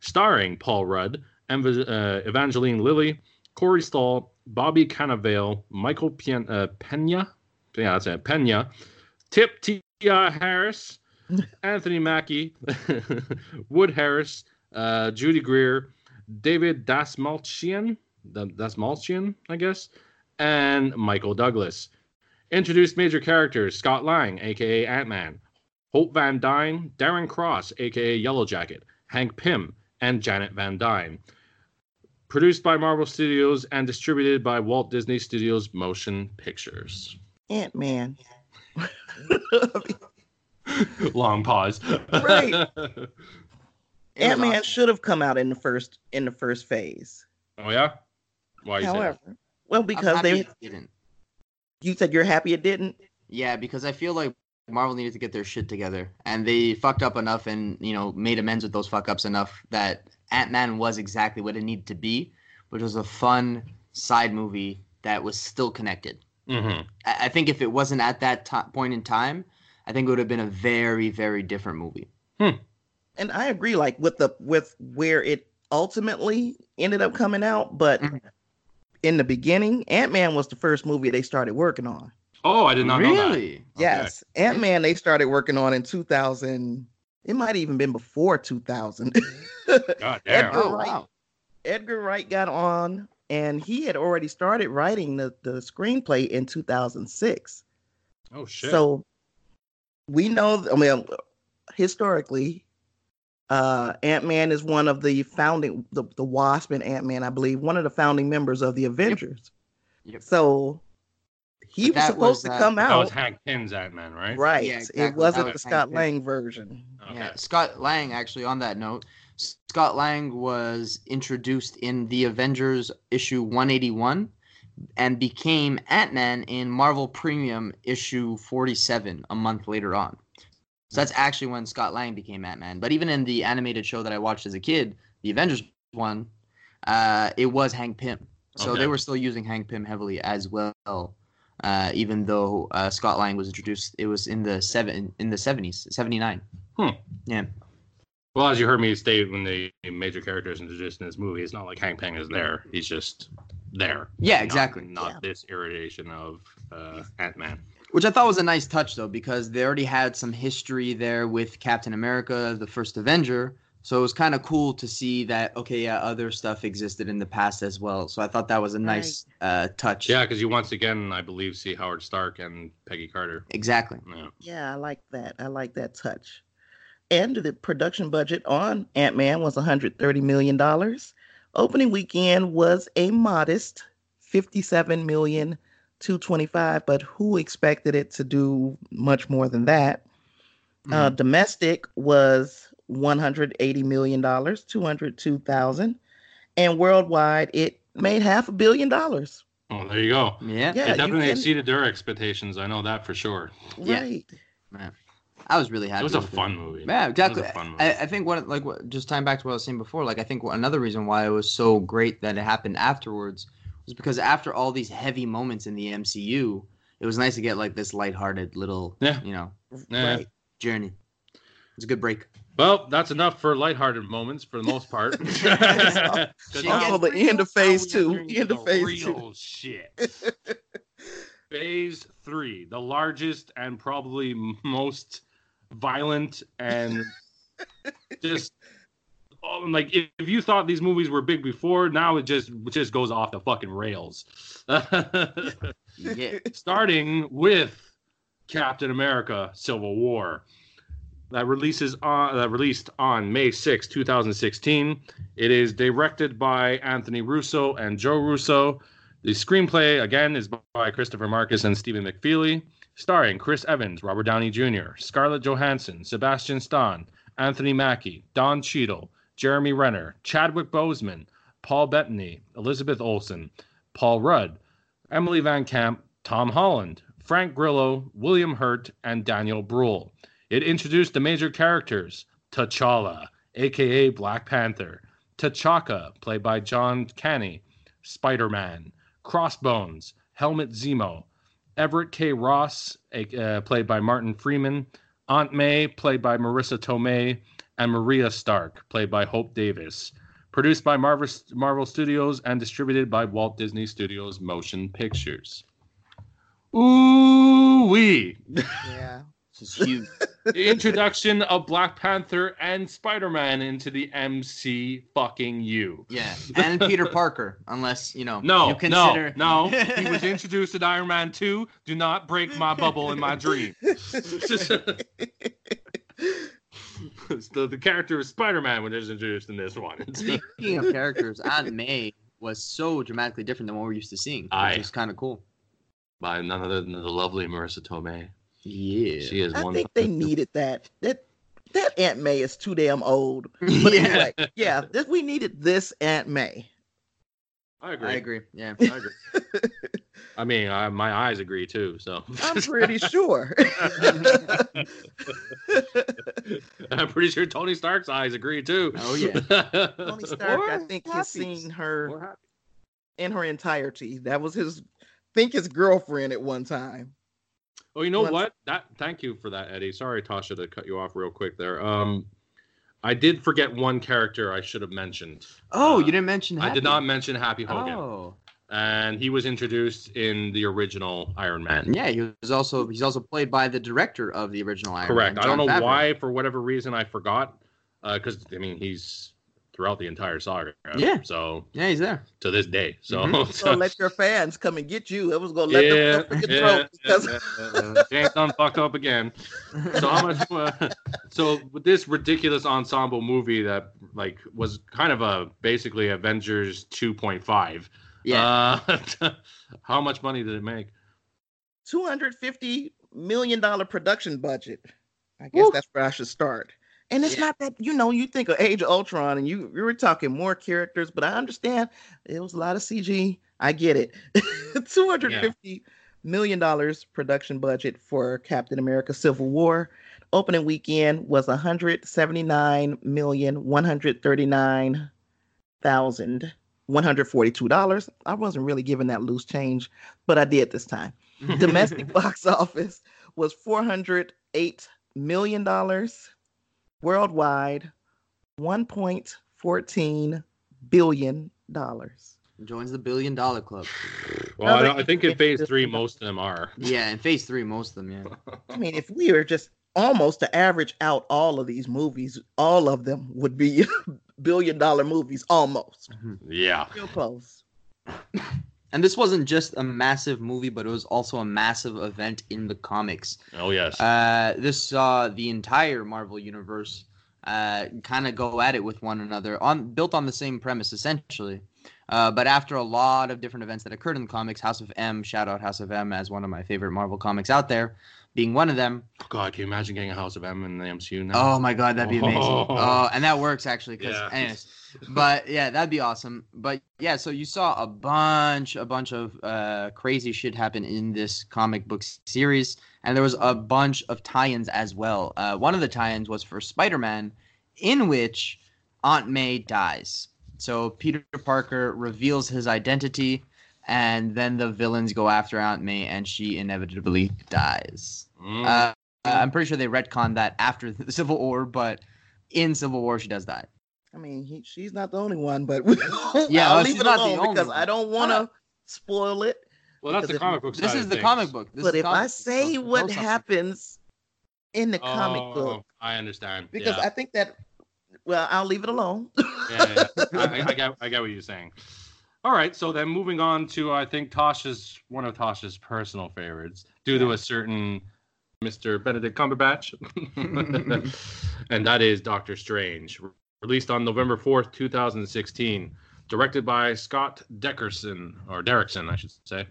starring Paul Rudd, Ev- uh, Evangeline Lilly, Corey Stoll, Bobby Cannavale, Michael Pien- uh, Pena, yeah, that's it, Pena, Tip T. Harris, Anthony Mackie, Wood Harris, uh, Judy Greer, David Dastmalchian, Da- Dastmalchian, I guess, and Michael Douglas. Introduced major characters Scott Lang, aka Ant Man, Hope Van Dyne, Darren Cross, aka Yellow Jacket, Hank Pym, and Janet Van Dyne. Produced by Marvel Studios and distributed by Walt Disney Studios Motion Pictures. Ant Man. Long pause. Right. It Ant Man should have come out in the first in the first phase. oh yeah. Why you say that? However, well, because they didn't. you said you're happy it didn't. Yeah, because I feel like Marvel needed to get their shit together, and they fucked up enough, and you know, made amends with those fuck ups enough that Ant Man was exactly what it needed to be, which was a fun side movie that was still connected. Mm-hmm. I, I think if it wasn't at that ti point in time, I think it would have been a very, very different movie. And I agree, like with the with where it ultimately ended up coming out, but Mhm. in the beginning, Ant Man was the first movie they started working on. Oh, I did not know that. really? Okay. Yes, Ant Man they started working on in 2000. It might even been before 2000. God damn. Edgar Oh Wright. wow. Edgar Wright got on, and he had already started writing the, the screenplay in 2006. Oh shit. So we know, I mean, historically, uh, Ant Man is one of the founding, the, the Wasp and Ant Man, I believe, one of the founding members of the Avengers. Yep. So he was supposed was, to uh, come that was out. Hank Pym's Ant Man, right? Right. Yeah, It wasn't That the Scott Hank Pym. Lang version. Okay. Yeah, Scott Lang actually on that note, Scott Lang was introduced in the Avengers issue 181 and became Ant-Man in Marvel Premiere issue 47 a month later on. So that's actually when Scott Lang became Ant-Man. But even in the animated show that I watched as a kid, the Avengers one, uh, it was Hank Pym. So Okay. they were still using Hank Pym heavily as well. Uh, even though uh, Scott Lang was introduced, it was in the seven in the seventies, seventy nine. Hmm. Yeah. Well, as you heard me state when the major character is introduced in this movie, it's not like Hank Pym is there. He's just there. Yeah, exactly. Not, Yeah. this irradiation of uh, Ant Man. Which I thought was a nice touch though, because they already had some history there with Captain America, the first Avenger. So it was kind of cool to see that okay, yeah, other stuff existed in the past as well. So I thought that was a nice uh, touch. Yeah, because you once again, I believe, see Howard Stark and Peggy Carter. Exactly. Yeah. Yeah, I like that. I like that touch. And the production budget on Ant Man was $130 million. Opening weekend was a modest 57 million 225, but who expected it to do much more than that? Uh, domestic was 180 million dollars, 202,000, and worldwide it made half a billion dollars. Oh, there you go. Yeah. Yeah, it definitely can- exceeded their expectations. I know that for sure. Yeah. Right. I was really happy. It was a with fun movie. Yeah, exactly. It was a fun movie. I, I think what like what just tying back to what I was saying before, like I think another reason why it was so great that it happened afterwards was because after all these heavy moments in the MCU, it was nice to get like this lighthearted little, Yeah. you know, Yeah. Right. journey. It's a good break. Well, that's enough for lighthearted moments for the most part. She Oh, the end of phase two. End of the phase two. real shit. phase three, the largest and probably most violent and just oh, like if, if you thought these movies were big before, now it just it just goes off the fucking rails. Yeah. starting with Captain America: Civil War. That releases on that released on May 6, 2016. It is directed by Anthony Russo and Joe Russo. The screenplay again is by Christopher Marcus and Stephen McFeely, starring Chris Evans, Robert Downey Jr., Scarlett Johansson, Sebastian Stan, Anthony Mackie, Don Cheadle, Jeremy Renner, Chadwick Boseman, Paul Bettany, Elizabeth Olsen, Paul Rudd, Emily Van Camp, Tom Holland, Frank Grillo, William Hurt, and Daniel Bruhl. It introduced the major characters T'Challa, aka Black Panther, T'Chaka, played by John Kani, Spider Man, Crossbones, Helmut Zemo, Everett K. Ross, uh, played by Martin Freeman, Aunt May, played by Marisa Tomei, and Maria Stark, played by Hope Davis. Produced by Marvel, Marvel Studios and distributed by Walt Disney Studios Motion Pictures. Ooh wee! Yeah. Is huge. the introduction of Black Panther and Spider Man into the MC fucking U. yeah. And Peter Parker, unless, you know, No, you consider no, no. He was introduced in Iron Man 2. Do not break my bubble in my dream. the, the character of Spider Man was introduced in this one. Speaking of characters, Aunt May was so dramatically different than what we're used to seeing. Which is kind of cool. By none other than the lovely Marisa Tomei. Yeah. She is I one. think they needed that. That that Aunt May is too damn old. But yeah. anyway, yeah, this, we needed this Aunt May. I agree. I agree. Yeah. I agree. I mean, I, my eyes agree too. So I'm pretty sure. I'm pretty sure Tony Stark's eyes agree too. Oh, yeah. Tony Stark, I think, happy. has seen her in her entirety. That was his, think his girlfriend at one time. Oh, you know what? That thank you for that, Eddie. Sorry, Tasha, to cut you off real quick there. Um, I did forget one character I should have mentioned. Oh, Uh, you didn't mention I did not mention Happy Hogan, Oh. and he was introduced in the original Iron Man. Yeah, he was also he's also played by the director of the original Iron Correct. Man. Correct. I don't know Favreau. why, for whatever reason, I forgot. Because I mean, he's throughout the entire saga. Yeah. So Yeah, he's there. to this day. So, Mhm. So let your fans come and get you. It was gonna let yeah, them fucking yeah, throat because yeah, yeah, yeah. James done fucked up again. So how much? Uh, so with this ridiculous ensemble movie that like was kind of a basically Avengers 2.5. yeah. Uh, how much money did it make? two hundred fifty million dollar production budget. I guess Woo. that's where I should start. And it's Yeah. not that you know you think of Age of Ultron and you you were talking more characters, but I understand it was a lot of CG. I get it. Two hundred fifty million dollars production budget for Captain America: Civil War. Opening weekend was one hundred seventy nine million one hundred thirty nine thousand one hundred forty two dollars. I wasn't really giving that loose change, but I did this time domestic box office was 408 million dollars worldwide 1.14 billion dollars Joins the billion dollar club. Well, I, I think in Phase Three, most of them are. Yeah, in phase three, most of them, yeah. i mean if we were just almost to average out all of these movies all of them would be billion dollar movies almost mm-hmm. Yeah. real close And this wasn't just a massive movie, but it was also a massive event in the comics. Oh yes. Uh, this saw the entire Marvel universe uh, kind of go at it with one another, on built on the same premise essentially. Uh, but after a lot of different events that occurred in the comics, House of M, shout out House of M as one of my favorite Marvel comics out there. being one of them. Oh, God, can you imagine getting a House of M in the MCU now? Oh my god, that'd be amazing. Oh. Oh, and that works actually. Cause, Yeah. anyways, but yeah, that'd be awesome. But yeah, so you saw a bunch, a bunch of uh, crazy shit happen in this comic book series, and there was a bunch of tie-ins as well. Uh, one of the tie-ins was for Spider-Man, in which Aunt May dies. So Peter Parker reveals his identity, and then the villains go after Aunt May, and she inevitably dies. Mm. Uh, I'm pretty sure they retconned that after the Civil War, but in Civil War she does die. I mean, he, she's not the only one, but Yeah, I'll well, leave it not alone only because one. I don't want to spoil it. well, that's because the if- comic book. This is the things. comic book. This but if I comic book, say what happens in the comic Oh, book, I understand. because yeah. I think that, well, I'll leave it alone. yeah, yeah. I, I, I get, I get what you're saying. All right, so then moving on to I think Tasha's one of Tasha's personal favorites, due to a certain Mr. Benedict Cumberbatch, and that is Doctor Strange, released on November fourth, two thousand sixteen, directed by Scott Deckerson or Derrickson, I should say,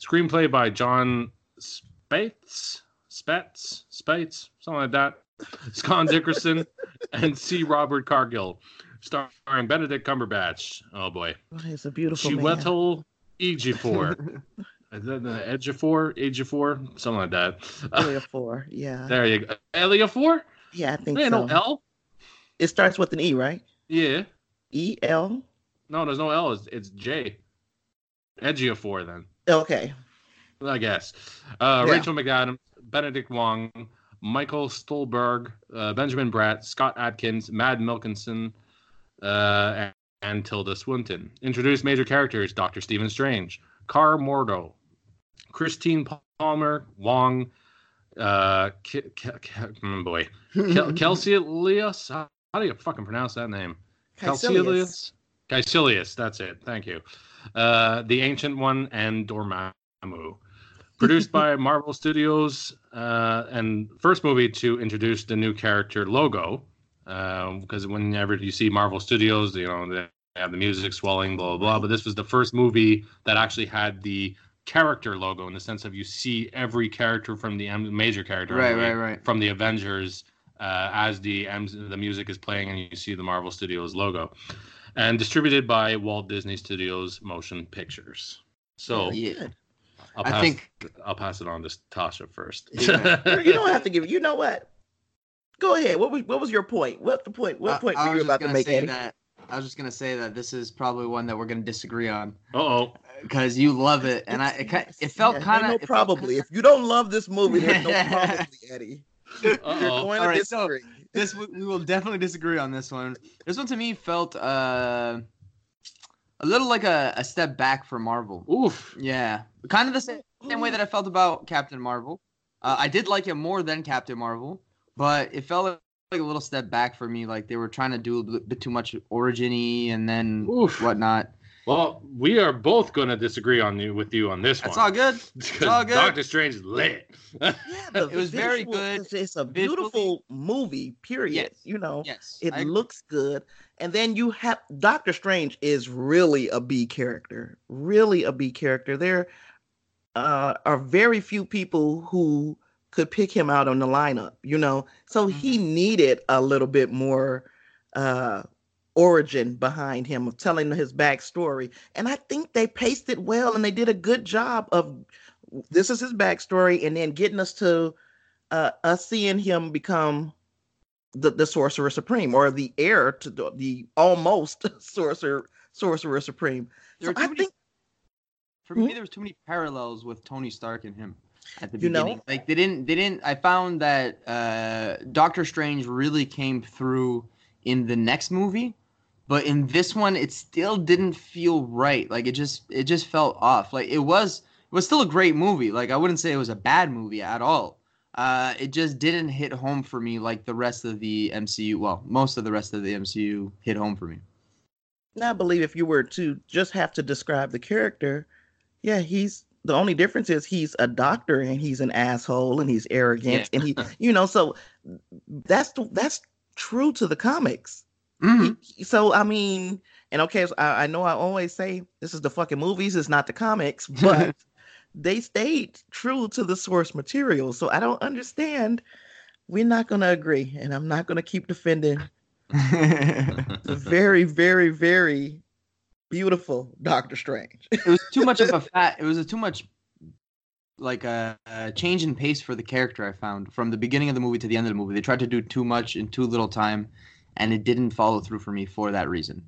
screenplay by John Spates, Spets, Spates, something like that. Scott Dickerson and C. Robert Cargill, starring Benedict Cumberbatch. Oh boy, it's a beautiful man. Chiwetel Ejiofor. Is that the Ejiofor? Ejiofor? Something like that. Area four, yeah, there you go. Eliofor? yeah, I think There ain't so. no L. It starts with an E, right? Yeah. E L. No, there's no L. It's, it's J. Ejiofor then. Okay, I guess. Uh, Yeah. Rachel McAdams, Benedict Wong, Michael Stuhlbarg, uh, Benjamin Bratt, Scott Adkins, Mad Milkinson, uh, and, and Tilda Swinton. Introduced major characters Dr. Stephen Strange, Karl Mordo, Christine Palmer, Wong, uh, Ke- Ke- mm, boy, Kel- Kelsey Elias. How do you fucking pronounce that name? Kaecilius. Kaecilius, that's it. Thank you. Uh, the Ancient One and Dormammu. Produced by Marvel Studios, uh, and first movie to introduce the new character logo. Because whenever you see Marvel Studios, you know they have the music swelling, blah blah blah. But this was the first movie that actually had the character logo in the sense of you see every character from the major character Right, right, right. from the Avengers uh, as the the music is playing and you see the Marvel Studios logo, and distributed by Walt Disney Studios Motion Pictures. So yeah, I'll I pass, think I'll pass it on to Tasha first. Yeah. you don't have to give. It you know what? Go ahead. What was what was your point? What the point? What point I were you was just about to gonna make, say that. I was just gonna say that this is probably one that we're gonna disagree on Uh oh. because you love it, and I it, it felt yes, kind no of probably. If you don't love this movie, there's no probably, Eddie. You're Uh-oh. going to All right, so- this we we will definitely disagree on this one. This one to me felt uh a little like a, a step back for Marvel. Oof. Yeah, kind of the same, same way that I felt about Captain Marvel. Uh, I did like it more than Captain Marvel, but it felt like, like a little step back for me. Like they were trying to do a bit, bit too much origin-y and then Oof. whatnot. Well, we are both going to disagree on you with you on this That's one. It's all good. Because all good. Doctor Strange is lit. Yeah, the It was very good It's, it's a visually. beautiful movie. Period. Yes. You know, Yes, it I- looks good, and then you have Doctor Strange is really a B character. Really a B character. There uh, are very few people who could pick him out on the lineup. You know, so he Mm-hmm. needed a little bit more uh, origin behind him of telling his backstory, and I think they paced it well, and they did a good job of this is his backstory, and then getting us to uh, us seeing him become the, the sorcerer supreme or the heir to the, the almost sorcerer sorcerer supreme. There So I many- think for me Hmm? there was too many parallels with Tony Stark and him at the You know? beginning. Like they didn't they didn't I found that uh Doctor Strange really came through in the next movie, but in this one it still didn't feel right. Like it just it just felt off. Like it was it was still a great movie. Like I wouldn't say it was a bad movie at all. Uh it just didn't hit home for me like the rest of the MCU. Well, most of the rest of the MCU hit home for me. I believe if you were to just have to describe the character, yeah, he's the only difference is he's a doctor and he's an asshole and he's arrogant and he, you know, so that's that's true to the comics. Mhm. So I mean, and okay, I, I know I always say this is the fucking movies, it's not the comics, but they stayed true to the source material. So I don't understand. We're not going to agree, and I'm not going to keep defending the very, very, very beautiful Doctor Strange. it was too much of a fat. It was a too much like a, a, change in pace for the character. I found from the beginning of the movie to the end of the movie, they tried to do too much in too little time, and it didn't follow through for me for that reason.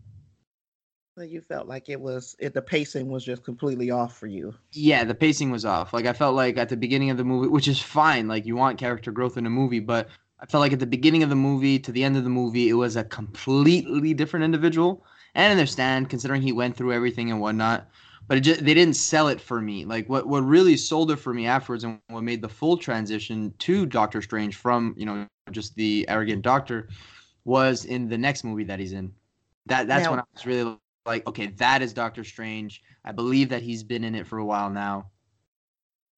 So you felt like it was it, the pacing was just completely off for you. Yeah, the pacing was off. Like I felt like at the beginning of the movie, which is fine. Like you want character growth in a movie, but I felt like at the beginning of the movie to the end of the movie, it was a completely different individual. And I understand, considering he went through everything and whatnot but it just, they didn't sell it for me. Like what what really sold it for me afterwards, and what made the full transition to Doctor Strange from you know just the arrogant Doctor was in the next movie that he's in. That that's now, when I was really like, okay, that is Doctor Strange. I believe that he's been in it for a while now.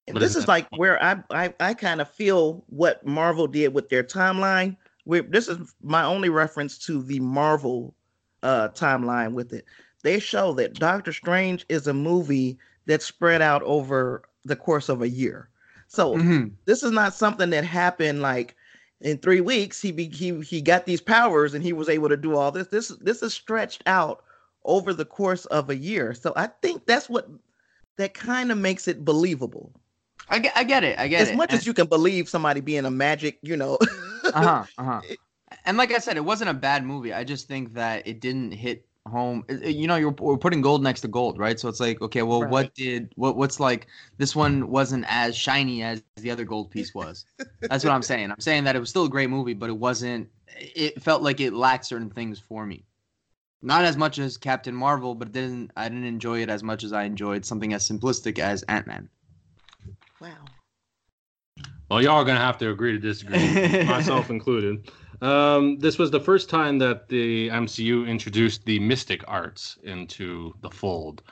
this is like where I I, I kind of feel what Marvel did with their timeline. Where this is my only reference to the Marvel uh timeline with it they show that Doctor Strange is a movie that's spread out over the course of a year. So mm-hmm. this is not something that happened like in three weeks. He be, he he got these powers and he was able to do all this. This this is stretched out over the course of a year. So I think that's what that kind of makes it believable. I get, I get it. I get as it. As much as you can believe somebody being a magic, you know. uh huh. Uh huh. And like I said, it wasn't a bad movie. I just think that it didn't hit home you know you're we're putting gold next to gold right? So it's like okay well right. what did what what's like this one wasn't as shiny as the other gold piece was. That's what i'm saying. I'm saying that it was still a great movie but it wasn't it felt like it lacked certain things for me. Not as much as captain marvel but didn't i didn't enjoy it as much as i enjoyed something as simplistic as ant-man. Wow. Well y'all are gonna have to agree to disagree myself included um, this was the first time that the MCU introduced the mystic arts into the fold.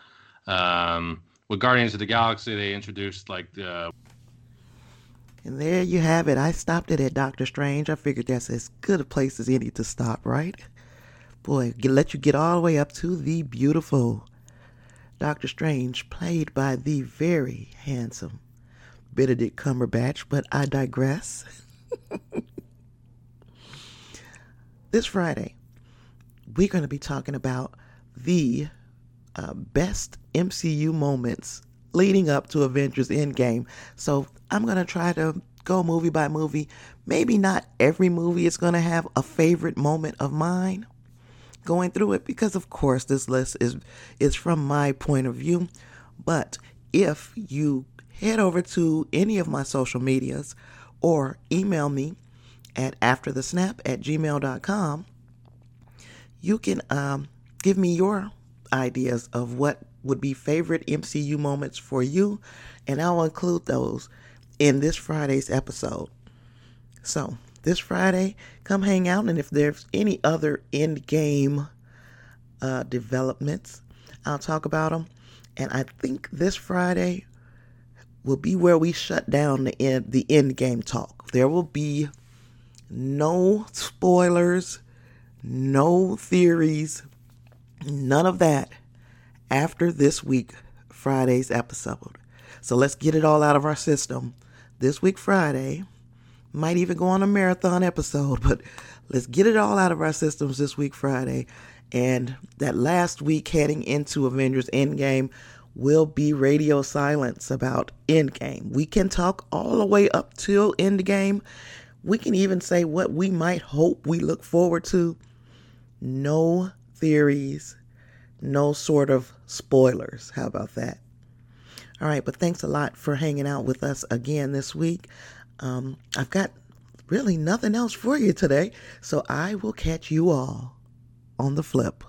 Um, with Guardians of the Galaxy, they introduced like the. And there you have it. I stopped it at Doctor Strange. I figured that's as good a place as any to stop, right? Boy, let you get all the way up to the beautiful Doctor Strange, played by the very handsome Benedict Cumberbatch, but I digress. this Friday, we're going to be talking about the uh, best MCU moments leading up to Avengers Endgame. So I'm going to try to go movie by movie. Maybe not every movie is going to have a favorite moment of mine going through it because of course this list is is from my point of view. But if you head over to any of my social medias or email me at afterthesnap at gmail.com, you can um, give me your ideas of what would be favorite MCU moments for you, and I'll include those in this Friday's episode. So, this Friday, come hang out, and if there's any other end game uh, developments, I'll talk about them. And I think this Friday will be where we shut down the end the end game talk. There will be no spoilers, no theories, none of that after this week, Friday's episode. So let's get it all out of our system. This week, Friday, might even go on a marathon episode, but let's get it all out of our systems this week, Friday. And that last week heading into Avengers Endgame will be radio silence about Endgame. We can talk all the way up till Endgame we can even say what we might hope we look forward to. No theories, no sort of spoilers. How about that? All right, but thanks a lot for hanging out with us again this week. Um, I've got really nothing else for you today, so I will catch you all on the flip.